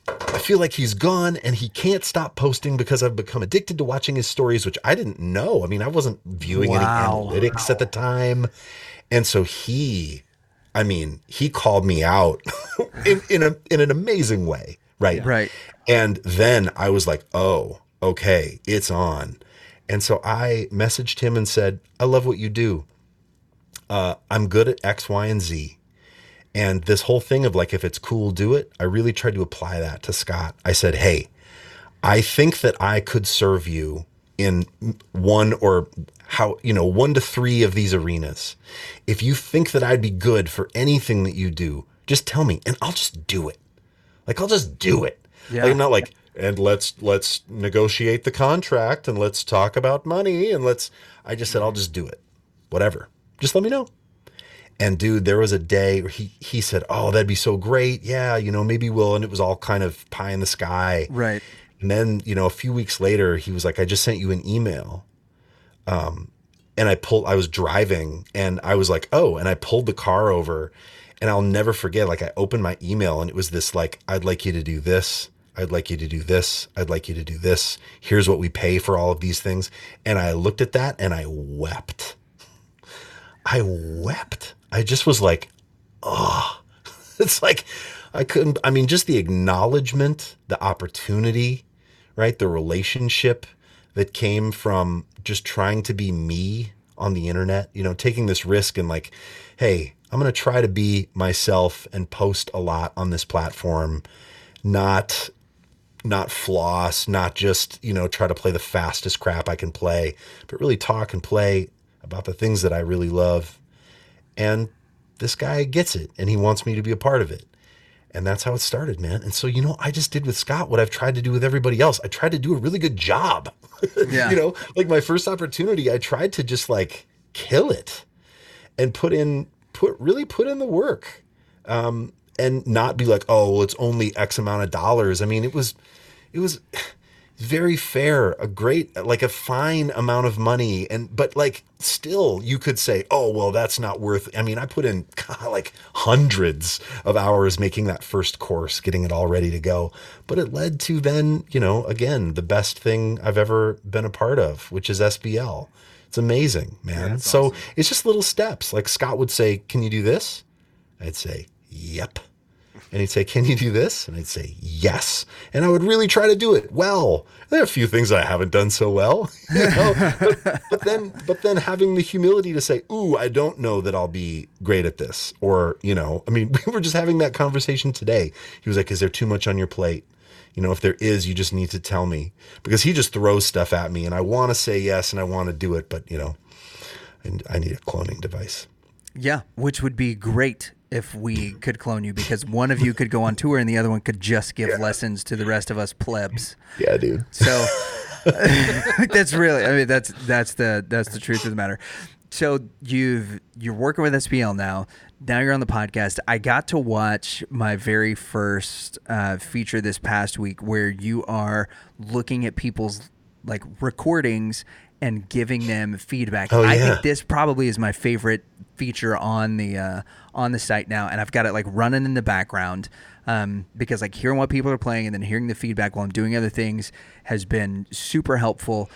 I feel like he's gone and he can't stop posting because I've become addicted to watching his stories, which I didn't know. I mean, I wasn't viewing Wow. any analytics at the time. And so he, I mean, he called me out in, in a in an amazing way. Right. Right. And then I was like, oh, okay, it's on. And so I messaged him and said, I love what you do. Uh, I'm good at X, Y, and Z. And this whole thing of like, if it's cool, do it. I really tried to apply that to Scott. I said, hey, I think that I could serve you in one or how, you know, one to three of these arenas. If you think that I'd be good for anything that you do, just tell me and I'll just do it. Like, I'll just do it. Yeah. Like, I'm not like, and let's let's negotiate the contract and let's talk about money and let's I just said I'll just do it. Whatever. Just let me know. And dude, there was a day where he he said, "Oh, that'd be so great. Yeah, you know, maybe we'll." And it was all kind of pie in the sky. Right. And then, you know, a few weeks later, he was like, "I just sent you an email." Um, and I pulled. I was driving, and I was like, "Oh!" And I pulled the car over, and I'll never forget. Like, I opened my email, and it was this like, "I'd like you to do this. I'd like you to do this. I'd like you to do this. Here's what we pay for all of these things." And I looked at that, and I wept. I wept. I just was like, oh, it's like I couldn't. I mean, just the acknowledgement, the opportunity, right? The relationship that came from just trying to be me on the internet, you know, taking this risk and like, hey, I'm going to try to be myself and post a lot on this platform, not not floss, not just, you know, try to play the fastest crap I can play, but really talk and play about the things that I really love. And this guy gets it and he wants me to be a part of it. And that's how it started, man. And so, you know, I just did with Scott what I've tried to do with everybody else. I tried to do a really good job. Yeah. you know, like my first opportunity, I tried to just like kill it and put in, put really put in the work. Um, and not be like, oh, well, it's only X amount of dollars. I mean, it was, it was very fair, a great, like a fine amount of money. And, but like, still, you could say, oh, well, that's not worth, I mean, I put in God, like hundreds of hours making that first course, getting it all ready to go. But it led to then, you know, again, the best thing I've ever been a part of, which is SBL. It's amazing, man. so it's just little steps. Like Scott would say, can you do this? I'd say, yep. And he'd say, Can you do this? And I'd say, Yes. And I would really try to do it well. There are a few things I haven't done so well. You know? but, but then but then having the humility to say, Ooh, I don't know that I'll be great at this. Or, you know, I mean, we were just having that conversation today. He was like, Is there too much on your plate? You know, if there is, you just need to tell me. Because he just throws stuff at me and I want to say yes and I want to do it, but you know, and I need a cloning device. Yeah, which would be great if we could clone you because one of you could go on tour and the other one could just give lessons to the rest of us plebs. Yeah, dude. So that's really I mean that's that's the that's the truth of the matter. So you've you're working with SBL now. Now you're on the podcast. I got to watch my very first uh, feature this past week where you are looking at people's like recordings and giving them feedback. Oh, I think this probably is my favorite feature on the uh, on the site now, and I've got it like running in the background um, because like hearing what people are playing and then hearing the feedback while I'm doing other things has been super helpful.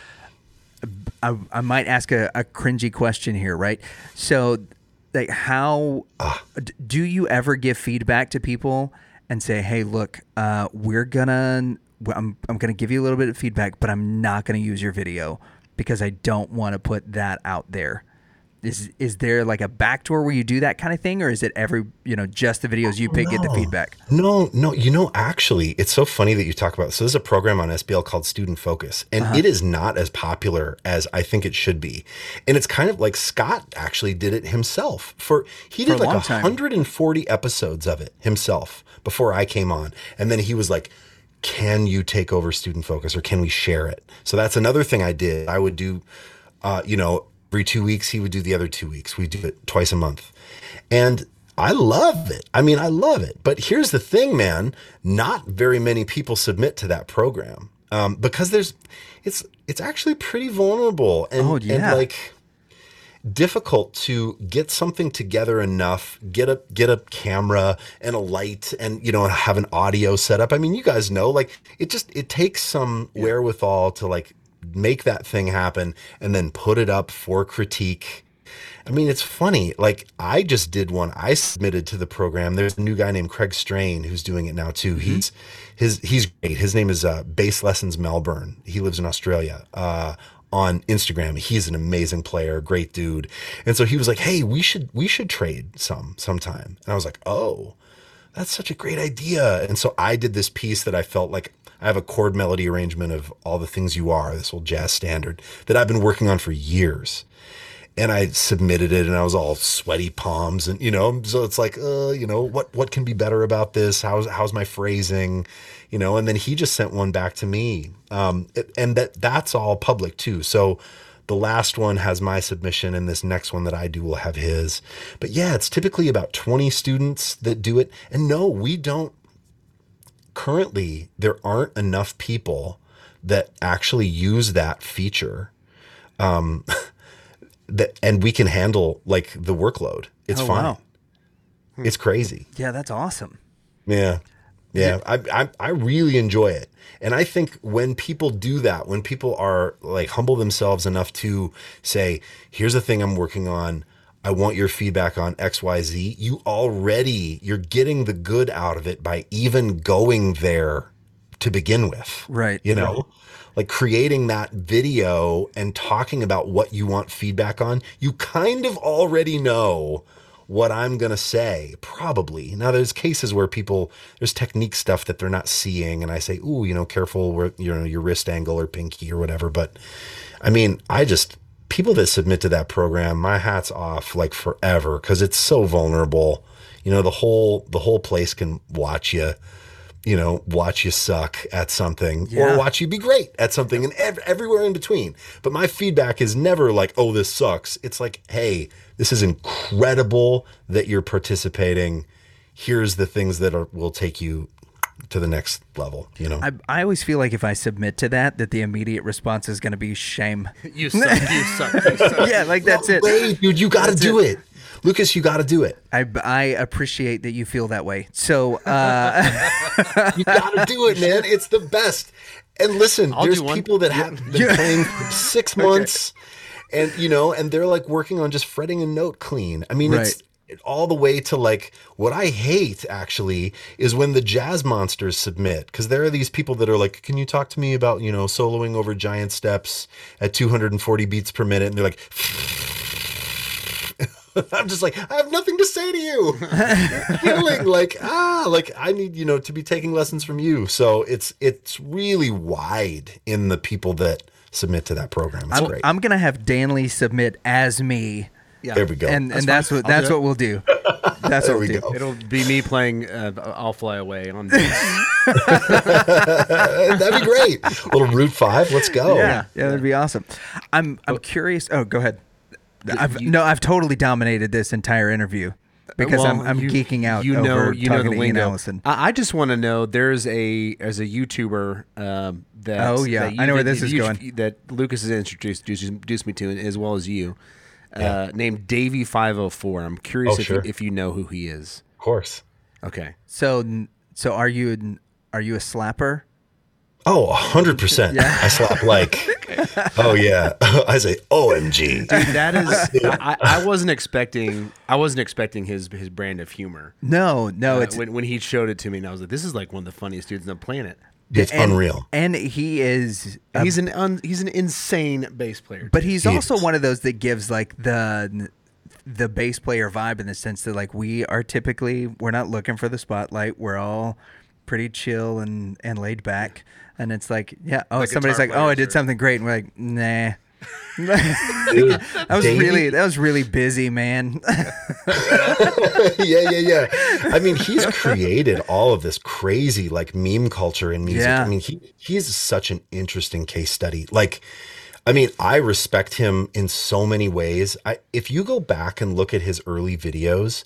I, I might ask a, a cringy question here, right? So, like, how d- do you ever give feedback to people and say, "Hey, look, uh, we're gonna, I'm, I'm gonna give you a little bit of feedback, but I'm not gonna use your video because I don't want to put that out there. Is is there like a backdoor where you do that kind of thing, or is it every you know just the videos you pick get the feedback? No, no. You know, actually, it's so funny that you talk about. So there's a program on SBL called Student Focus, and Uh-huh. it is not as popular as I think it should be. And it's kind of like Scott actually did it himself. For he For did like long time. 140 episodes of it himself before I came on, and then he was like. Can you take over student focus or can we share it? So that's another thing I did. I would do, uh, you know, every two weeks, he would do the other two weeks. We do it twice a month. And I love it. I mean, I love it. But here's the thing, man. Not very many people submit to that program um, because there's, it's it's actually pretty vulnerable and, Oh, yeah. and like difficult to get something together enough, get a get a camera and a light and you know have an audio setup. I mean, you guys know like it just it takes some wherewithal to like make that thing happen and then put it up for critique. I mean, it's funny. Like I just did one. I submitted to the program. There's a new guy named Craig Strain who's doing it now too. He's his he's great. His name is uh, Bass Lessons Melbourne. He lives in Australia. Uh, on Instagram, he's an amazing player, great dude. And so he was like, "Hey, we should we should trade some sometime." And I was like, "Oh, that's such a great idea." And so I did this piece that I felt like I have a chord melody arrangement of All the Things You Are, this old jazz standard that I've been working on for years and I submitted it and I was all sweaty palms and you know so it's like uh you know what what can be better about this how's how's my phrasing you know and then he just sent one back to me. Um it- and that that's all public too. So the last one has my submission and this next one that I do will have his. But yeah it's typically about 20 students that do it. And no we don't currently there aren't enough people that actually use that feature um that and we can handle like the workload. It's Oh, fine. wow. it's crazy. Yeah, that's awesome. yeah yeah. I, I i really enjoy it. And i think when people do that when people are like humble themselves enough to say here's the thing i'm working on. I want your feedback on xyz you already you're getting the good out of it by even going there to begin with. Right, you know? Like creating that video and talking about what you want feedback on, you kind of already know what I'm going to say, probably. Now, there's cases where people, there's technique stuff that they're not seeing, and I say, ooh, you know, careful where, you know, your wrist angle or pinky or whatever. But I mean, I just, people that submit to that program, my hat's off like forever because it's so vulnerable. You know, the whole, the whole place can watch you you know, watch you suck at something Yeah. or watch you be great at something and ev- everywhere in between. But my feedback is never like, oh, this sucks. It's like, hey, this is incredible that you're participating. Here's the things that are, will take you to the next level, you know? I, I always feel like if I submit to that, that the immediate response is going to be shame. You suck. You suck. You suck. yeah, like that's it. Wait, dude, you got to do it. Lucas, you got to do it. I, I appreciate that you feel that way. So, uh, You got to do it, man. It's the best. And listen, I'll there's people that have been playing for six months, and you know, and they're like working on just fretting a note clean. I mean, it's all the way to like what I hate actually is when the jazz monsters submit because there are these people that are like, "Can you talk to me about you know soloing over giant steps at 240 beats per minute?" And they're like. I'm just like, I have nothing to say to you. You're like, ah, like I need, you know, to be taking lessons from you. So it's it's really wide in the people that submit to that program. It's I'm, great. I'm going to have Danley submit as me. Yeah. There we go. And, and that's what I'll that's what we'll do. That's there what we we'll do. go. It'll be me playing uh, "I'll Fly Away" on bass. That'd be great. little Route Five. Let's go. Yeah, yeah, that'd be awesome. I'm I'm curious. Oh, go ahead. I've, you- no, I've totally dominated this entire interview because I'm I'm you- geeking out You know, over you know talking the to Ian lingo. Allison. I, I just want to know. There's a as a YouTuber um, that. Oh, yeah. that I know where that this is going. That Lucas has introduced introduced me to, as well as you. Uh, named Davie Five Hundred Four. I'm curious Oh, if sure. you, if you know who he is. Of course. Okay. So so are you are you a slapper? Oh, hundred percent. I slap like. Oh yeah. I say OMG. Dude, that is. I, I wasn't expecting. I wasn't expecting his his brand of humor. No, no, Uh, it's when when he showed it to me, and I was like, "This is like one of the funniest dudes on the planet." It's and, unreal. And he is a he's an un, he's an insane bass player. But he's He also is. one of those that gives like the the bass player vibe in the sense that like we are typically we're not looking for the spotlight. We're all pretty chill and and laid back. And it's like, yeah, oh, Like somebody's like, oh, I did are- something great, and we're like, nah. Dude, that was Davie- really that was really busy, man. yeah, yeah, yeah. I mean, he's created all of this crazy like meme culture in music. Yeah. I mean, he he's such an interesting case study. Like, I mean, I respect him in so many ways. I if you go back and look at his early videos,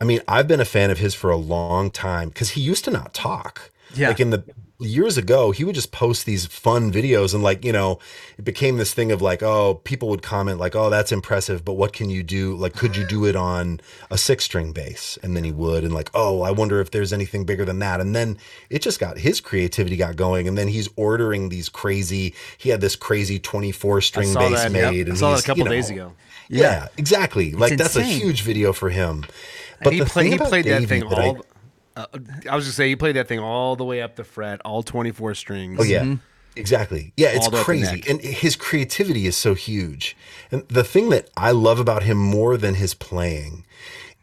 I mean, I've been a fan of his for a long time because he used to not talk. Yeah. Like in the years ago, he would just post these fun videos and like, you know, it became this thing of like, oh, people would comment like, oh, that's impressive, but what can you do? Like, could you do it on a six string bass? And then he would, and like, oh, I wonder if there's anything bigger than that. And then it just got his creativity got going. And then he's ordering these crazy, he had this crazy 24 string bass that, made. yep. I And saw that a couple you know, days ago. Yeah, exactly. Like that's a huge video for him. And But he thing He played that thing that I- all. Uh, I was just say he played that thing all the way up the fret, all twenty four strings. Oh yeah. Exactly. Yeah, it's All the way up the crazy. And his creativity is so huge. And the thing that I love about him more than his playing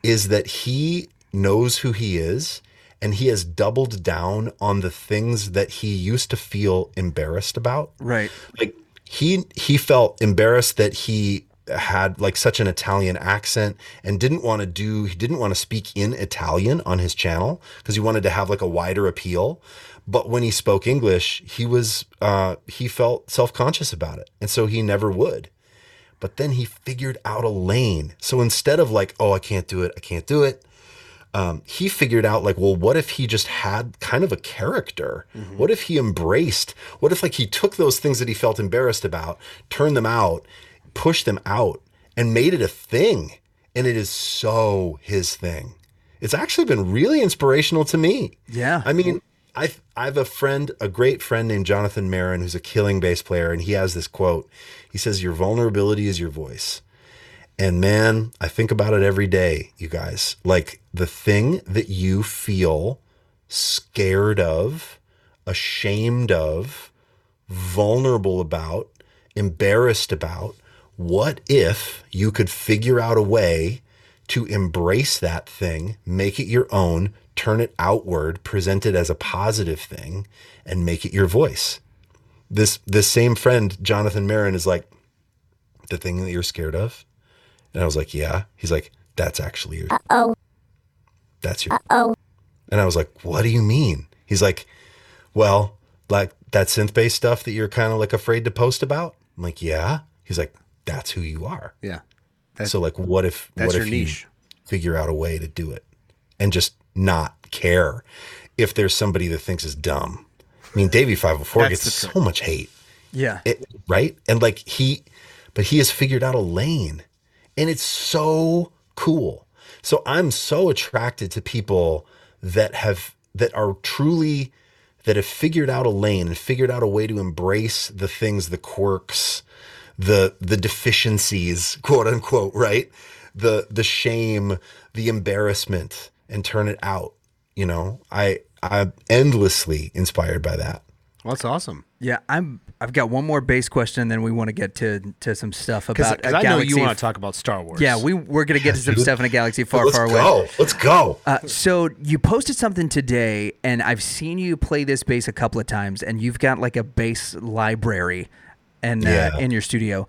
is that he knows who he is and he has doubled down on the things that he used to feel embarrassed about. right. Like he he felt embarrassed that he had like such an Italian accent and didn't want to do he didn't want to speak in Italian on his channel because he wanted to have like a wider appeal. But when he spoke English, he was uh he felt self-conscious about it. And so he never would. But then he figured out a lane. So instead of like, oh, I can't do it, I can't do it, um, he figured out like, well, what if he just had kind of a character? What if he embraced? What if like he took those things that he felt embarrassed about, turned them out, pushed them out, and made it a thing? And it is so his thing. It's actually been really inspirational to me. Yeah. I mean, I I have a friend, a great friend named Jonathan Maron, who's a killing bass player, and he has this quote. He says, "Your vulnerability is your voice." And man, I think about it every day, you guys. Like the thing that you feel scared of, ashamed of, vulnerable about, embarrassed about. What if you could figure out a way to embrace that thing, make it your own, turn it outward, present it as a positive thing, and make it your voice? This this same friend, Jonathan Maron, is like, the thing that you're scared of? And I was like, Yeah. He's like, That's actually your oh. That's your oh. And I was like, What do you mean? He's like, Well, like that synth based stuff that you're kind of like afraid to post about? I'm like, Yeah. He's like, That's who you are. Yeah. so like what if that's what your if niche. you figure out a way to do it and just not care if there's somebody that thinks is dumb. I mean, Davie 504 gets so much hate Yeah. it, right? And like he, but he has figured out a lane, and it's so cool. So I'm so attracted to people that have that are truly that have figured out a lane and figured out a way to embrace the things, the quirks, the the deficiencies, quote unquote, right? The the shame, the embarrassment, and turn it out. You know, I I'm endlessly inspired by that. Well, that's awesome. Yeah, I'm. I've got one more bass question, and then we want to get to to some stuff about. Because about a I know you want to talk about Star Wars. yeah, we we're gonna get to some stuff in a galaxy far, Let's far away. go. Let's go. Uh, so you posted something today, and I've seen you play this bass a couple of times, and you've got like a bass library, and uh, in your studio,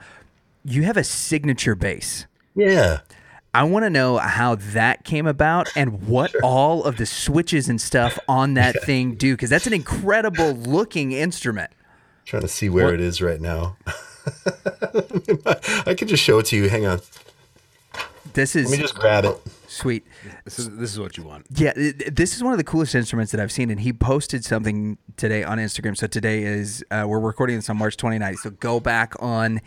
you have a signature bass. yeah. I want to know how that came about and what all of the switches and stuff on that thing do, because that's an incredible looking instrument. Trying to see where it is right now. I can just show it to you. Hang on. This is. Let me just grab it. Sweet. This is this is what you want. Yeah, this is one of the coolest instruments that I've seen, and he posted something today on Instagram. So today is uh, we're recording this on March 29th. So go back on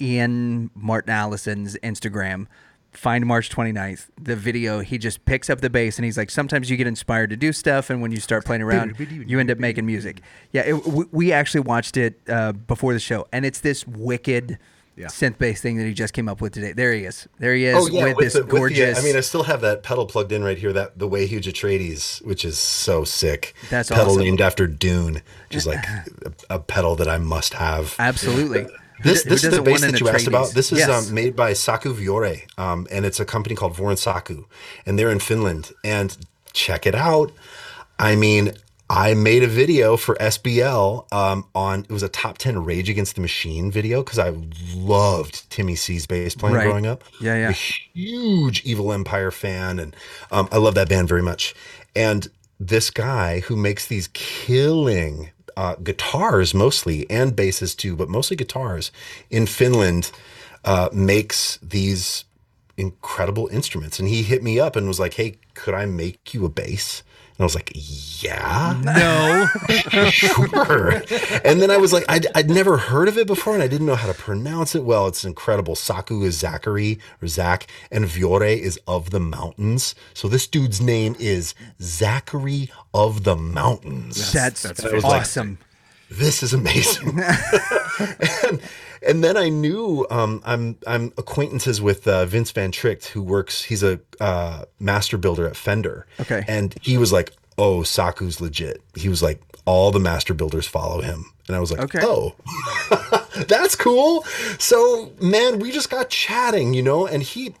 Ian Martin Allison's Instagram, find March 29th. The video he just picks up the bass and he's like, sometimes you get inspired to do stuff, and when you start playing around, you end up making music. Yeah, it, we, we actually watched it uh, before the show, and it's this wicked. Yeah. Synth bass thing that he just came up with today. There he is. There he is with, this Oh, the- with the- gorgeous. I mean, I still have that pedal plugged in right here. That the way huge Atreides, which is so sick. That's pedal awesome. named after Dune, which is like a, a pedal that I must have. Absolutely. This this is the bass that you asked about. This is Yes. um, made by Saku Vuori, um, and it's a company called Vuorensaku, and they're in Finland. And check it out. I mean, I made a video for SBL um, on it was a top ten Rage Against the Machine video because I loved Timmy C's bass playing Right. growing up. Yeah, yeah. A huge Evil Empire fan, and um, I love that band very much. And this guy who makes these killing uh, guitars mostly and basses too, but mostly guitars in Finland uh, makes these incredible instruments. And he hit me up and was like, "Hey, could I make you a bass?" And I was like, "Yeah." No. sure. And then I was like, I'd, I'd never heard of it before and I didn't know how to pronounce it well. It's incredible. Saku is Zachary or Zach, and Vuori is of the mountains. So this dude's name is Zachary of the Mountains. That's, that's I was like, awesome. this is amazing. and, and then I knew um, I'm I'm acquaintances with uh, Vince Van Trigt, who works. He's a uh, master builder at Fender. Okay. and he was like, "Oh, Saku's legit." He was like, "All the master builders follow him," and I was like, Okay. "Oh, that's cool." So, man, we just got chatting, you know, and he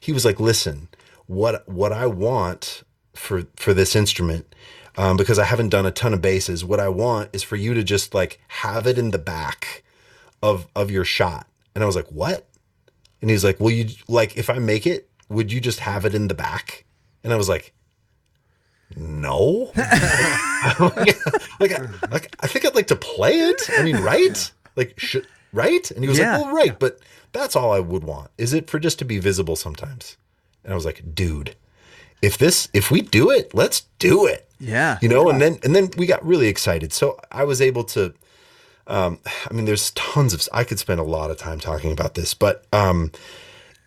he was like, "Listen, what what I want for for this instrument, um, because I haven't done a ton of basses. What I want is for you to just like have it in the back of of your shot." And I was like, "What?" And he's like, "Well, you like if I make it, would you just have it in the back?" And I was like, "No." like, like, like, I think I'd like to play it. I mean, right? Like, should right? And he was Yeah. like, "Well, right, but that's all I would want. Is it for just to be visible sometimes?" And I was like, "Dude, if this, if we do it, let's do it." Yeah. You know, and then and then we got really excited. So I was able to. Um, I mean, there's tons of. I could spend a lot of time talking about this, but um,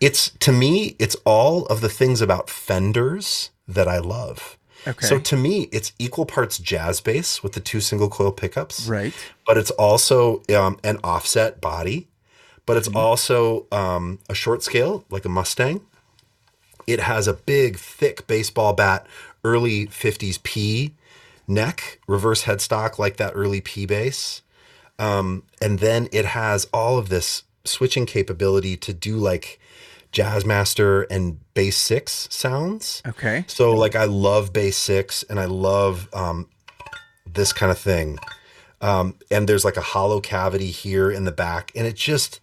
it's to me, it's all of the things about Fenders that I love. Okay. So to me, it's equal parts jazz bass with the two single coil pickups, Right. But it's also um, an offset body, but it's also um, a short scale like a Mustang. It has a big, thick baseball bat, early '50s P neck, reverse headstock like that early P bass. Um, and then it has all of this switching capability to do like Jazzmaster and bass six sounds. Okay. So like I love bass six and I love um, this kind of thing. Um, and there's like a hollow cavity here in the back, and it just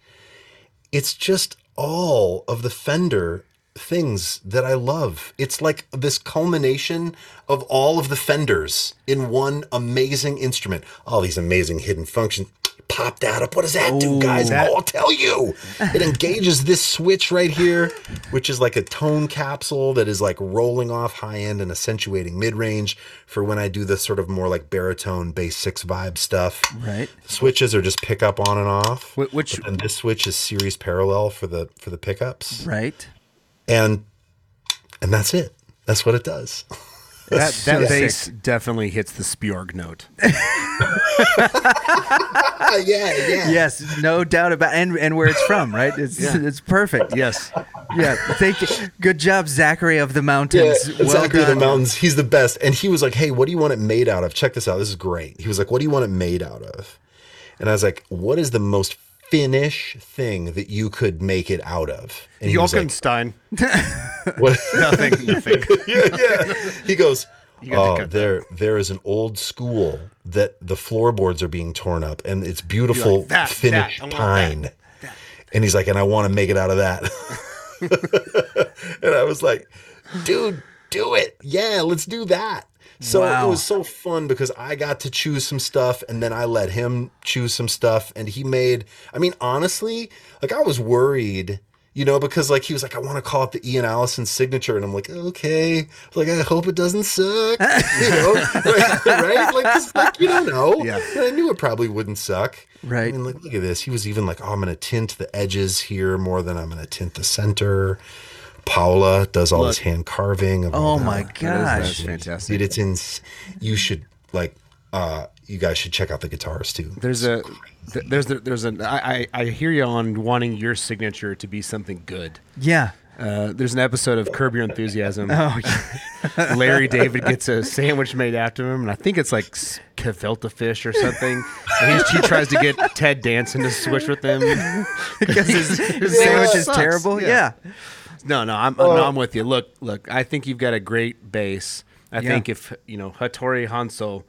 it's just all of the Fender things that I love. It's like this culmination of all of the Fenders in one amazing instrument. All these amazing hidden functions. Pop that up. What does that do, guys? oh, I'll tell you. It engages this switch right here, which is like a tone capsule that is like rolling off high end and accentuating mid range for when I do the sort of more like baritone bass six vibe stuff. Right. The switches are just pick up on and off. Wh- which- and this switch is series parallel for the for the pickups Right. And and that's it. That's what it does. That that bass sick. definitely hits the Spjorg note. Ah, yeah, yeah. Yes, no doubt about and and where it's from, right? It's it's perfect. Yes. Yeah. Thank you. Good job, Zachary of the Yeah, Mountains. well of The mountains. He's the best. And he was like, "Hey, what do you want it made out of? Check this out. This is great." He was like, "What do you want it made out of?" And I was like, "What is the most Finnish thing that you could make it out of?" And he was like, Jorgenstein. "What?" nothing. Nothing. yeah, yeah. He goes, "Oh, cut that. there, there is an old school that the floorboards are being torn up, and it's beautiful like, "That, Finnish that, I want pine." And he's like, "And I want to make it out of that." and I was like, "Dude, do it! Yeah, let's do that." So Wow. it was so fun because I got to choose some stuff, and then I let him choose some stuff, and he made. I mean, honestly, like I was worried you know, because like he was like, I want to call it the Ian Allison signature, and I'm like, okay, like I hope it doesn't suck, you know, right? right? Like, like you don't know. Yeah. And I knew it probably wouldn't suck. Right. I mean, like, look at this. He was even like, oh, I'm going to tint the edges here more than I'm going to tint the center. Paula does all this hand carving. Of Oh that. my That's gosh. fantastic. dude, it's in. You should like. uh You guys should check out the guitars too. There's a th- there's the, there's a I, I I hear you on wanting your signature to be something good. Yeah. Uh, there's an episode of Curb Your Enthusiasm. Oh, yeah. Larry David gets a sandwich made after him, and I think it's like s- fish or something. And he, he tries to get Ted Danson to switch with him. because his, his sandwich is terrible. Yeah. Yeah. No, no, I'm, no, I'm with you. Look, look, I think you've got a great bass. I Yeah. think if you know Hattori Hanzo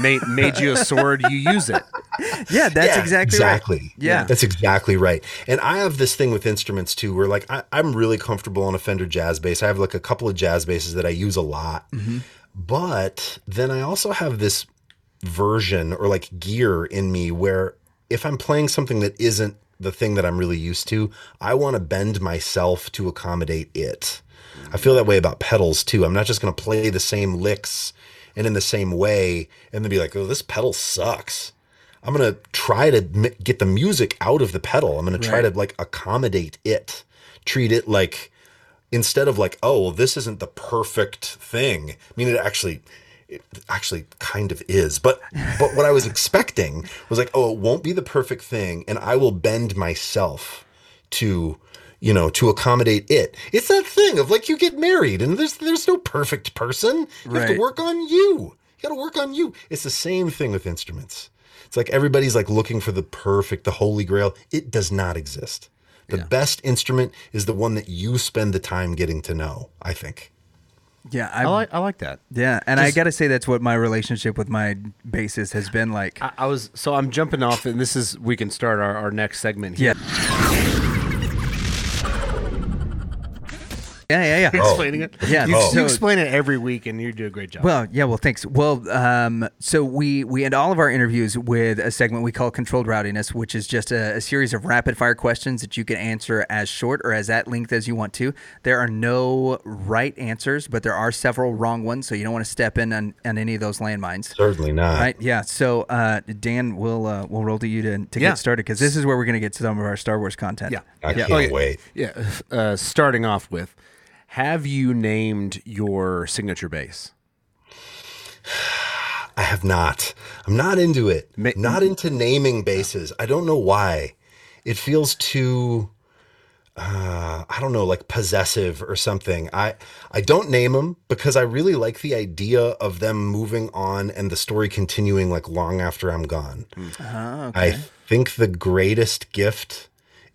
made made you a sword, you use it. Yeah, that's Yeah, exactly exactly. right. Yeah. That's exactly right. And I have this thing with instruments too, where like I, I'm really comfortable on a Fender jazz bass. I have like a couple of jazz basses that I use a lot. Mm-hmm. But then I also have this version or like gear in me where if I'm playing something that isn't the thing that I'm really used to, I want to bend myself to accommodate it. I feel that way about pedals too. I'm not just going to play the same licks and in the same way and then be like, oh, this pedal sucks. I'm going to try to m- get the music out of the pedal. I'm going to try to like accommodate it, treat it like instead of like, oh, well, this isn't the perfect thing. I mean, it actually, it actually kind of is. But but what I was expecting was like, oh, it won't be the perfect thing, and I will bend myself to you know to accommodate it. It's that thing of like you get married and there's there's no perfect person. You have to work on you. You got to work on you. It's the same thing with instruments. It's like everybody's like looking for the perfect the holy grail. It does not exist. The best instrument is the one that you spend the time getting to know i think Yeah. I like I like that. yeah. And I got to say, that's what my relationship with my bassist has been like. I, I was so I'm jumping off, and this is we can start our, our next segment here. yeah. Yeah, yeah, yeah. explaining it. Yeah, you, oh. you explain it every week, and you do a great job. Well, yeah, well, thanks. Well, um, so we we end all of our interviews with a segment we call controlled rowdiness, which is just a, a series of rapid fire questions that you can answer as short or as at length as you want to. There are no right answers, but there are several wrong ones, so you don't want to step in on, on any of those landmines. certainly not Right? Yeah. So, uh, Dan, we'll uh, we'll roll to you to, to Yeah. get started because this is where we're going to get some of our Star Wars content. yeah, i yeah. can't Oh, yeah. wait Yeah. Uh, starting off with, have you named your signature bass? I have not. I'm not into it. Ma- not into naming basses. I don't know why. It feels too uh, I don't know, like possessive or something. I I don't name them because I really like the idea of them moving on and the story continuing like long after I'm gone. Okay. I think the greatest gift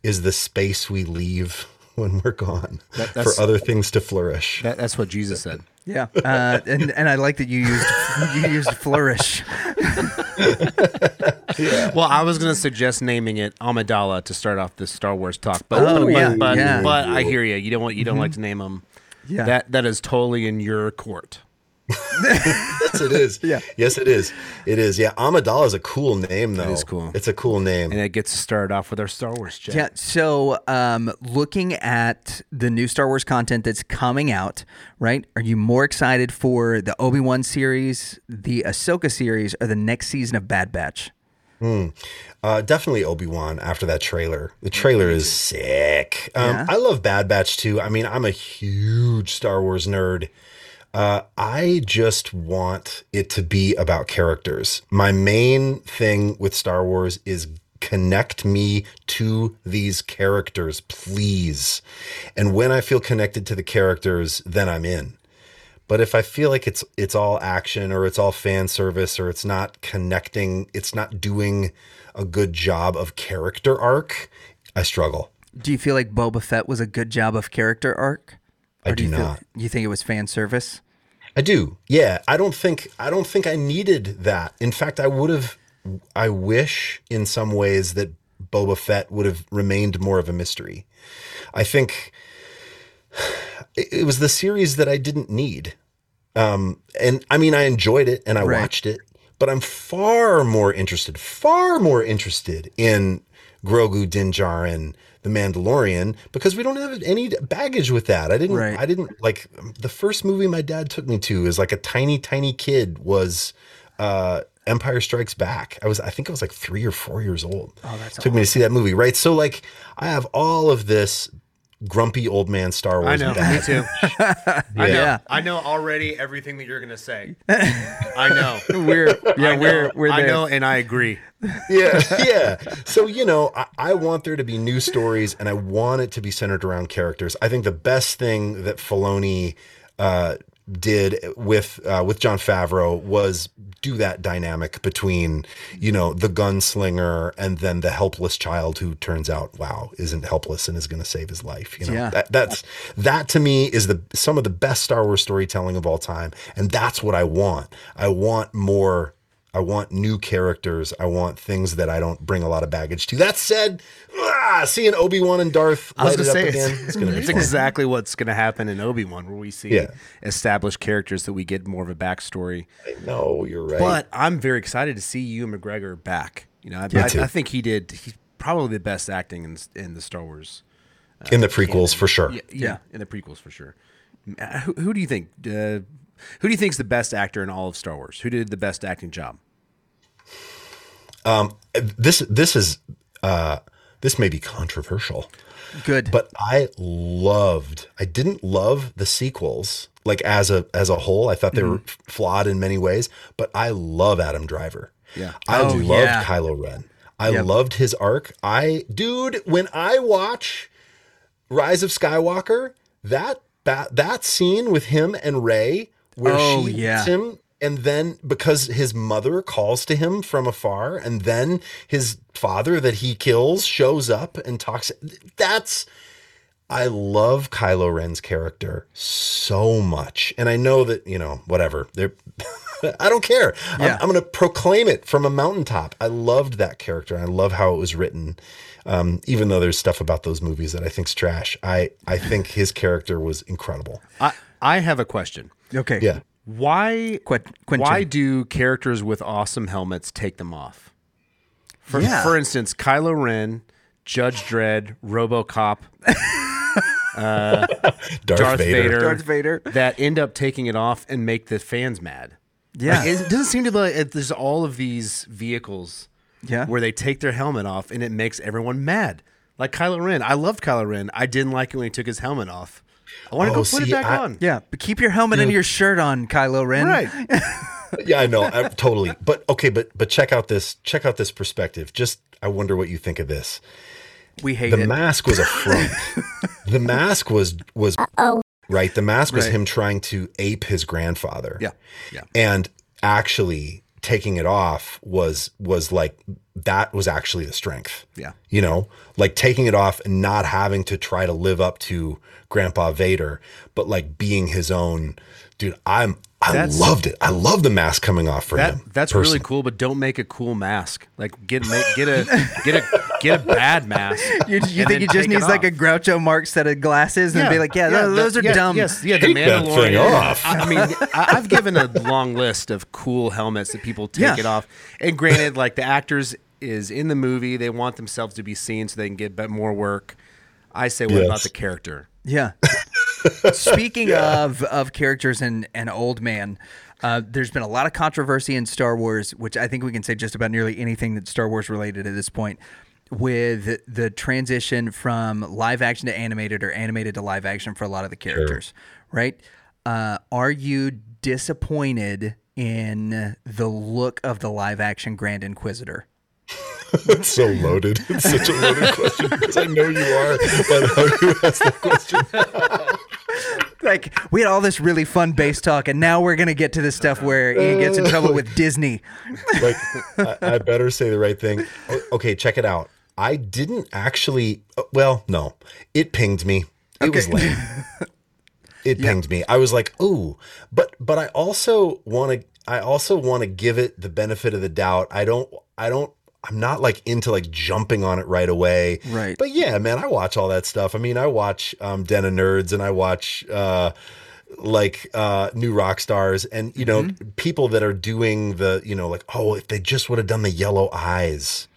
is the space we leave when we're gone that's- for other things to flourish. That, that's what Jesus said. Yeah, uh, and and I like that you used you used flourish. Well, I was going to suggest naming it Amidala to start off this Star Wars talk, but Oh, but, yeah, but, yeah. but I hear you. You don't want you don't like to name them. Yeah. that that is totally in your court. yes, it is. Yeah. Yes, it is. It is. Yeah. Amidala is a cool name, though. is cool. It's a cool name. And it gets started off with our Star Wars chat. Yeah. So, um, looking at the new Star Wars content that's coming out, right? Are you more excited for the Obi Wan series, the Ahsoka series, or the next season of Bad Batch? Uh, definitely Obi Wan after that trailer. The trailer is sick. Um, Yeah? I love Bad Batch too. I mean, I'm a huge Star Wars nerd. Uh, I just want it to be about characters. My main thing with Star Wars is connect me to these characters, please. And when I feel connected to the characters, then I'm in. But if I feel like it's it's all action or it's all fan service or it's not connecting, it's not doing a good job of character arc, I struggle. Do you feel like Boba Fett was a good job of character arc? I Or do you feel- not. you think it was fan service? I do. Yeah, I don't think I don't think I needed that. In fact, I would have I wish in some ways that Boba Fett would have remained more of a mystery. I think it, was the series that I didn't need. Um and I mean I enjoyed it and I Right. watched it, but I'm far more interested, far more interested in Grogu Din Djarin, the Mandalorian, because we don't have any baggage with that. I didn't. Right. I didn't like the first movie my dad took me to is like a tiny, tiny kid was uh, Empire Strikes Back. I was, I think I was like three or four years old. Oh, that's took me to see that movie, right? So like, I have all of this grumpy old man Star Wars. I know. Me baggage. too. I know. Yeah. I know already everything that you're going to say. I know. We're yeah, I know, we're we're there. I know, and I agree. yeah, yeah. So you know, I, I want there to be new stories, and I want it to be centered around characters. I think the best thing that Filoni uh, did with uh, with Jon Favreau was do that dynamic between you know the gunslinger and then the helpless child who turns out wow isn't helpless and is going to save his life. You know, Yeah. that, that's that to me is the some of the best Star Wars storytelling of all time, and that's what I want. I want more. I want new characters. I want things that I don't bring a lot of baggage to. That said, ah, seeing Obi Wan and Darth I was light going it to up say, again, it's, it's going to be it's exactly what's going to happen in Obi Wan, where we see Yeah. established characters that we get more of a backstory. No, you're right. But I'm very excited to see Ewan McGregor back. You know, I, I. I think he did. He's probably the best acting in in the Star Wars. in the prequels, for sure. Yeah, yeah, in the prequels for sure. Uh, Who, who do you think? Uh, who do you think is the best actor in all of Star Wars? Who did the best acting job? This this is uh, this may be controversial, good. but I loved. I didn't love the sequels like as a as a whole. I thought they were Mm-hmm. flawed in many ways, but I love Adam Driver. Yeah. I Oh, loved yeah. Kylo Ren. I Yep. loved his arc. I dude, when I watch Rise of Skywalker, that that, that scene with him and Rey where Oh, she yeah. him and then because his mother calls to him from afar and then his father that he kills shows up and talks that's I love Kylo Ren's character so much. And I know that, you know, whatever. I don't care. Yeah. I'm, I'm going to proclaim it from a mountaintop. I loved that character. I love how it was written. Um, even though there's stuff about those movies that I think's trash, I I think his character was incredible. I I have a question. Okay. Yeah. Why Quit- Quentin. why do characters with awesome helmets take them off? For Yeah. for instance, Kylo Ren, Judge Dredd, RoboCop, uh, Darth, Darth Vader. Vader, Darth Vader. that end up taking it off and make the fans mad. Yeah. Like, it doesn't seem to be like there's all of these vehicles Yeah. where they take their helmet off and it makes everyone mad. Like Kylo Ren. I loved Kylo Ren. I didn't like it when he took his helmet off. I want to Oh, go put see, it back I- on. Yeah, but keep your helmet and your shirt on, Kylo Ren. Right. yeah, I know, I, totally. But okay, but but check out this check out this perspective. Just I wonder what you think of this. We hate it. the it. mask was a front. the mask was was Oh. right. The mask was Right. him trying to ape his grandfather. Yeah. Yeah. and actually taking it off was was like that was actually the strength. Yeah. You know, like taking it off and not having to try to live up to Grandpa Vader, but like being his own dude. I'm I That's- loved it. I love the mask coming off for That him. that's personally. really cool, but don't make a cool mask. Like get make, get a get a get a bad mask. You, you think he just needs like a off. Groucho Marx set of glasses and be like, yeah, those, the- are yeah, dumb. Yes, yeah, the Take that Mandalorian. thing off. I, I mean, I, I've given a long list of cool helmets that people take Yeah. it off. And granted, like the actors is in the movie, they want themselves to be seen so they can get more work. I say, what Yes. about the character? Yeah. Speaking of of characters and and old man, uh, there's been a lot of controversy in Star Wars, which I think we can say just about nearly anything that's Star Wars related at this point, with the transition from live action to animated or animated to live action for a lot of the characters. Right? Uh, are you disappointed in the look of the live action Grand Inquisitor? It's so loaded. It's such a loaded question because I know you are, but how you ask that question? Like we had all this really fun bass talk, and now we're gonna get to the stuff where Ian gets in trouble with Disney. like I, I better say the right thing. Okay, check it out. I didn't actually. uh, Well, no, it pinged me. It was lame. It pinged me. I was like, "Oh," but but I also want to. I also want to give it the benefit of the doubt. I don't. I don't. I'm not like into like jumping on it right away. Right. But yeah, man, I watch all that stuff. I mean, I watch um, Den of Nerds and I watch uh, like uh, New Rockstars and you know people that are doing the you know like oh if they just would have done the yellow eyes.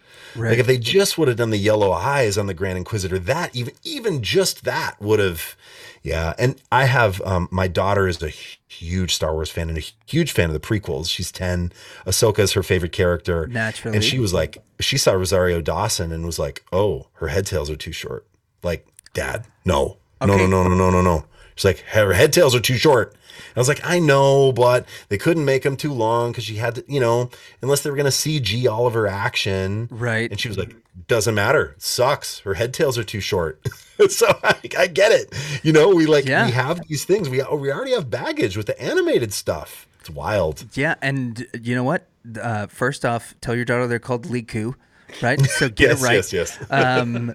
Like if they just would have done the yellow eyes on the Grand Inquisitor, that even even just that would have, yeah. And I have um, my daughter is a huge Star Wars fan and a huge fan of the prequels. She's ten. Ahsoka is her favorite character, Naturally. And she was like, she saw Rosario Dawson and was like, oh, her head tails are too short. Like, Dad, no, no, Okay. no, no, no, no, no, no. She's like, her head tails are too short. I was like, I know, but they couldn't make them too long because she had to, you know, unless they were going to CG all of her action. Right. And she was like, doesn't matter. It sucks. Her head tails are too short. so I, I get it. You know, we like, Yeah. we have these things. We, we already have baggage with the animated stuff. It's wild. Yeah, and you know what? Uh, first off, tell your daughter they're called lekku, right? So get Yes, it right. yes, yes. Um,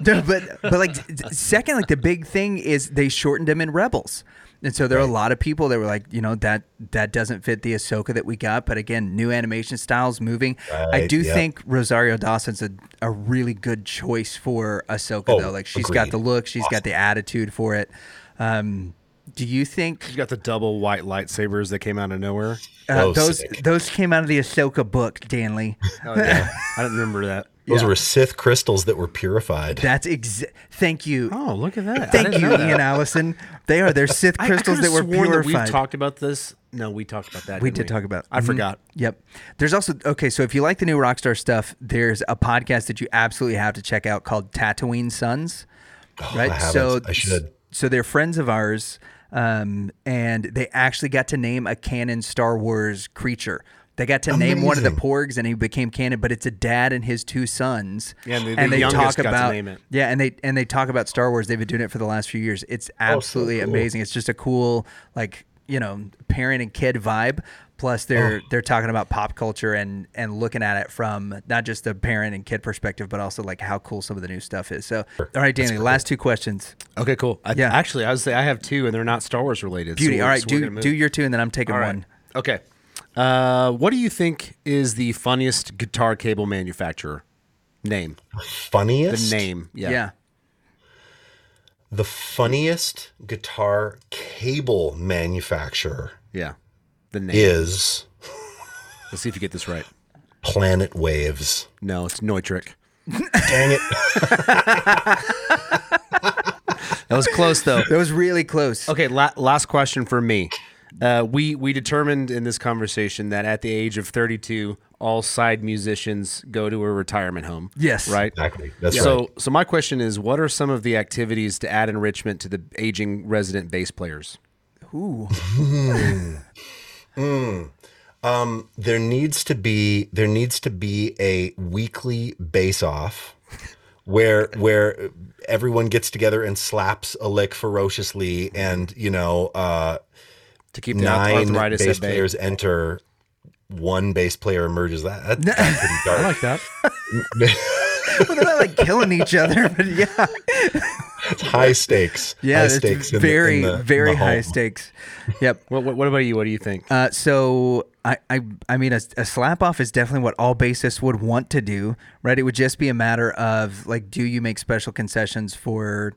no, but but like second, like the big thing is they shortened them in Rebels. And so there are a lot of people that were like, you know, that that doesn't fit the Ahsoka that we got. But again, new animation styles moving. I do yeah. think Rosario Dawson's a, a really good choice for Ahsoka, Oh, though. Like she's got the look, she's got the attitude for it. Um, do you think You got the double white lightsabers that came out of nowhere. uh, Oh, those sick. those came out of the Ahsoka book, Danley? Oh, yeah. I don't remember that. Those were Sith crystals that were purified. That's exa- Thank you. Oh, look at that. Thank you, that. Ian Allison. They are their Sith I- I crystals that were sworn purified. we've talked about this. No, we talked about that. We didn't did talk about. I Mhm. forgot. Yep. There's also okay. So if you like the new Rockstar stuff, there's a podcast that you absolutely have to check out called Tatooine Sons. right. I so I should. So they're friends of ours, um, and they actually got to name a canon Star Wars creature. They got to name one of the porgs, and he became canon. But it's a dad and his two sons. Yeah, and the- and they talk got to about yeah, and they and they talk about Star Wars. They've been doing it for the last few years. It's absolutely cool. amazing. It's just a cool like you know parent and kid vibe. Plus they're they're talking about pop culture and and looking at it from not just the parent and kid perspective, but also like how cool some of the new stuff is. So all right, Danny, last two questions. Okay, cool. I, Yeah. Actually, I would say I have two, and they're not Star Wars related. Beauty. we're- all right, so do do your two, and then I'm taking All right. one. Okay. Uh, what do you think is the funniest guitar cable manufacturer? Name. The Funniest? name. Yeah. Yeah. The funniest guitar cable manufacturer Yeah. The name. is Let's see if you get this right. Planet Waves. No, it's Neutrik. Dang it. That was close though. That was really close. Okay, la- last question for me. Uh, we we determined in this conversation that at the age of 32, all side musicians go to a retirement home. Yes. Right. Exactly. That's So right. so my question is, what are some of the activities to add enrichment to the aging resident bass players? Ooh. There needs to be there needs to be a weekly bass off where where everyone gets together and slaps a lick ferociously, and you know, uh, to keep the nine bass players enter. One bass player emerges. That, that that's pretty dark. I like that. well, they're not like killing each other, but yeah, It's high stakes. yeah, high it's stakes. in the- very, in the- in very the high stakes. Yep. What, what, what about you? What do you think? Uh, so I, I, I mean, a, a slap off is definitely what all bassists would want to do, right? It would just be a matter of like, do you make special concessions for,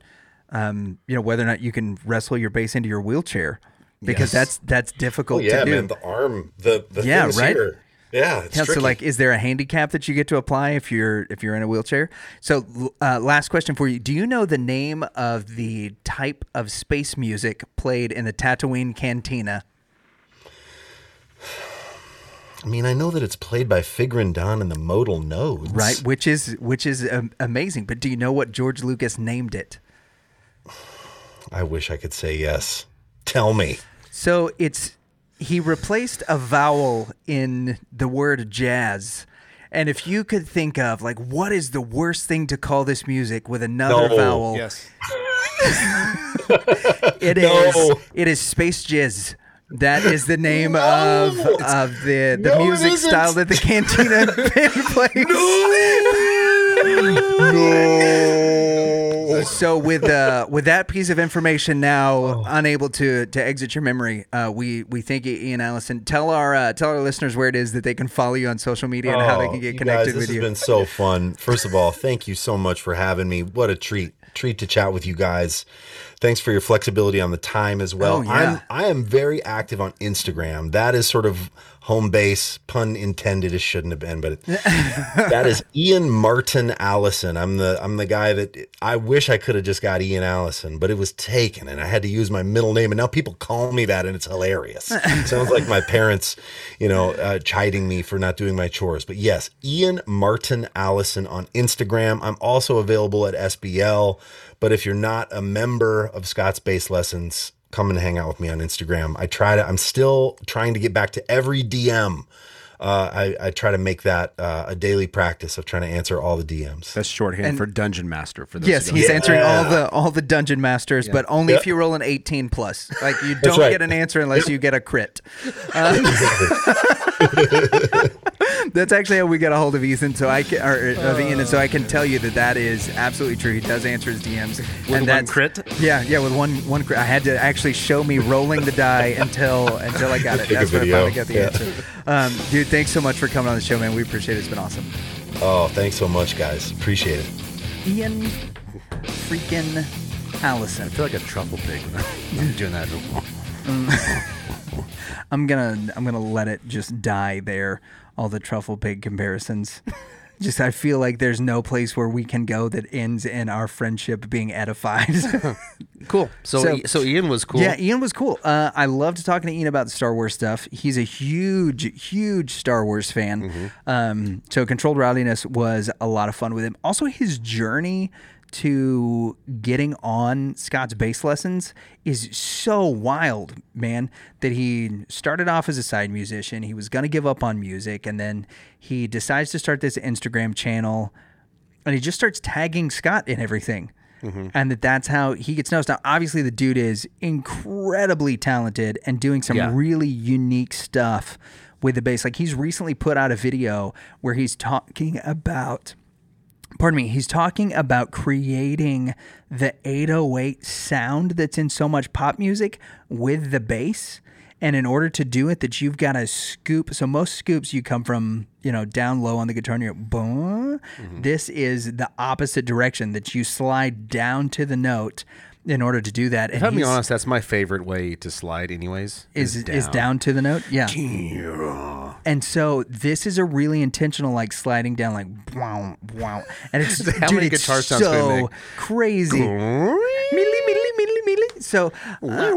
um, you know, whether or not you can wrestle your bass into your wheelchair, because Yes. that's that's Oh difficult yeah, to do. man. The arm. The the Yeah, things right? here. Yeah, it's Yeah, so tricky. like, is there a handicap that you get to apply if you're if you're in a wheelchair? So, uh, last question for you: Do you know the name of the type of space music played in the Tatooine Cantina? I mean, I know that it's played by Figrin D'an and the modal nodes. Right, which is which is um, amazing. But do you know what George Lucas named it? I wish I could say yes. Tell me. So it's he replaced a vowel in the word jazz. And if you could think of like what is the worst thing to call this music with another No. vowel, yes. it is No. it is space jizz. That is the name of of the the No, music style that the Cantina band plays. So with uh, with that piece of information now Oh. unable to to exit your memory, uh, we we thank you, Ian Allison. Tell our uh, tell our listeners where it is that they can follow you on social media and how they Oh, can get connected guys, with you. This has been so fun. First of all, thank you so much for having me. What a treat treat to chat with you guys. Thanks for your flexibility on the time as well. Oh, yeah. I'm I am very active on Instagram. That is sort of home base, pun intended. It shouldn't have been, but it, that is Ian Martin Allison. I'm the I'm the guy that I wish I could have just got Ian Allison, but it was taken, and I had to use my middle name, and now people call me that, and it's hilarious. Sounds like my parents, you know, uh, chiding me for not doing my chores. But yes, Ian Martin Allison on Instagram. I'm also available at SBL. But if you're not a member of Scott's Bass Lessons, come and hang out with me on Instagram. I try to. I'm still trying to get back to every DM. Uh, I, I try to make that uh, a daily practice of trying to answer all the DMs. That's shorthand And- for dungeon master. For those Yes, he's know. answering all the all the dungeon masters, but only Yeah. if you roll an 18 plus. Like you don't right. get an answer unless you get a crit. Um, that's actually how we got a hold of Ethan, so I can, or of Ian, and so I can tell you that that is absolutely true. He does answer his DMs, and one that's crit? Yeah, yeah, with one one crit. I had to actually show me rolling the die until until I got it. That's when I video. finally got the Yeah. answer. Um, dude, thanks so much for coming on the show, man. We appreciate it. It's been awesome. Oh, thanks so much, guys. Appreciate it. Ian freaking Allison. I feel like a truffle pig when I'm doing that. I'm gonna I'm gonna let it just die there. All the truffle pig comparisons. just I feel like there's no place where we can go that ends in our friendship being edified. Cool. So, So- so, Ian was cool. Yeah, Ian was cool. Uh, I loved talking to Ian about the Star Wars stuff. He's a huge, huge Star Wars fan. Um, so Controlled Rowdiness was a lot of fun with him. Also, his journey to getting on Scott's bass lessons is so wild, man. That he started off as a side musician. He was going to give up on music, and then he decides to start this Instagram channel and he just starts tagging Scott in everything. Mm-hmm. And that that's how he gets noticed. Now, obviously, the dude is incredibly talented and doing some Yeah. really unique stuff with the bass. Like he's recently put out a video where he's talking about pardon me, he's talking about creating the 808 sound that's in so much pop music with the bass. And in order to do it, that you've got to scoop. So most scoops you come from, you know, down low on the guitar and you're boom. Mm-hmm. This is the opposite direction that you slide down to the note in order to do that. If And I'm being honest, that's my favorite way to slide, anyways. is is down to the note. Yeah. And so this is a really intentional like sliding down like wow wow and it's How dude, many guitar sounds so crazy. So uh,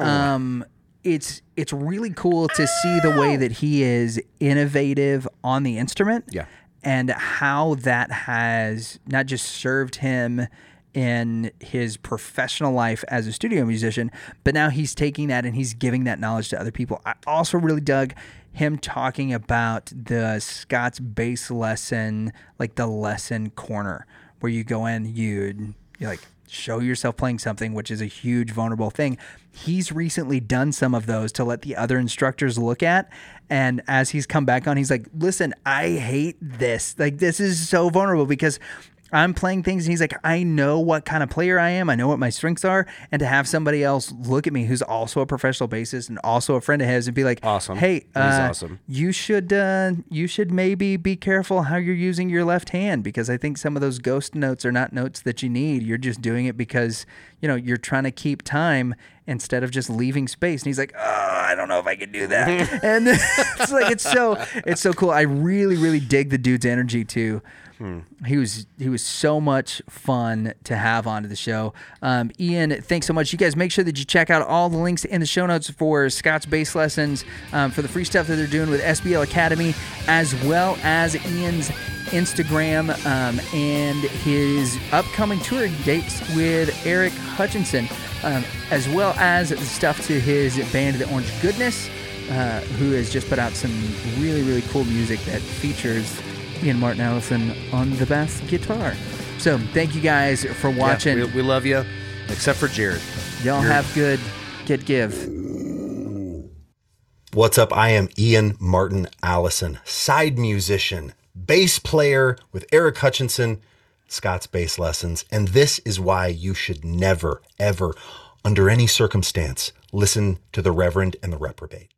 um it's it's really cool to see the way that he is innovative on the instrument. Yeah. And how that has not just served him in his professional life as a studio musician, but now he's taking that and he's giving that knowledge to other people. I also really dug him talking about the Scott's bass lesson, like the lesson corner, where you go in, you you like show yourself playing something, which is a huge vulnerable thing. He's recently done some of those to let the other instructors look at. And as he's come back on, he's like, listen, I hate this. Like, this is so vulnerable because I'm playing things and he's like, I know what kind of player I am. I know what my strengths are. And to have somebody else look at me who's also a professional bassist and also a friend of his and be like, Awesome. Hey, He's uh, awesome. you should uh, you should maybe be careful how you're using your left hand because I think some of those ghost notes are not notes that you need. You're just doing it because you know you're trying to keep time instead of just leaving space. And he's like, oh, I don't know if I can do that. and it's like it's so it's so cool. I really really dig the dude's energy too. He was he was so much fun to have onto the show. Um, Ian, thanks so much. You guys make sure that you check out all the links in the show notes for Scott's bass lessons, um, for the free stuff that they're doing with SBL Academy, as well as Ian's Instagram um, and his upcoming touring dates with Eric Hutchinson, um, as well as the stuff to his band, The Orange Goodness, uh, who has just put out some really really cool music that features Ian Martin Allison on the bass guitar. So thank you guys for Yeah, watching. we, we love you, except for Jared. Y'all have good get give. What's up? I am Ian Martin Allison, side musician, bass player with Eric Hutchinson, Scott's Bass Lessons. And this is why you should never, ever, under any circumstance, listen to the Reverend and the Reprobate.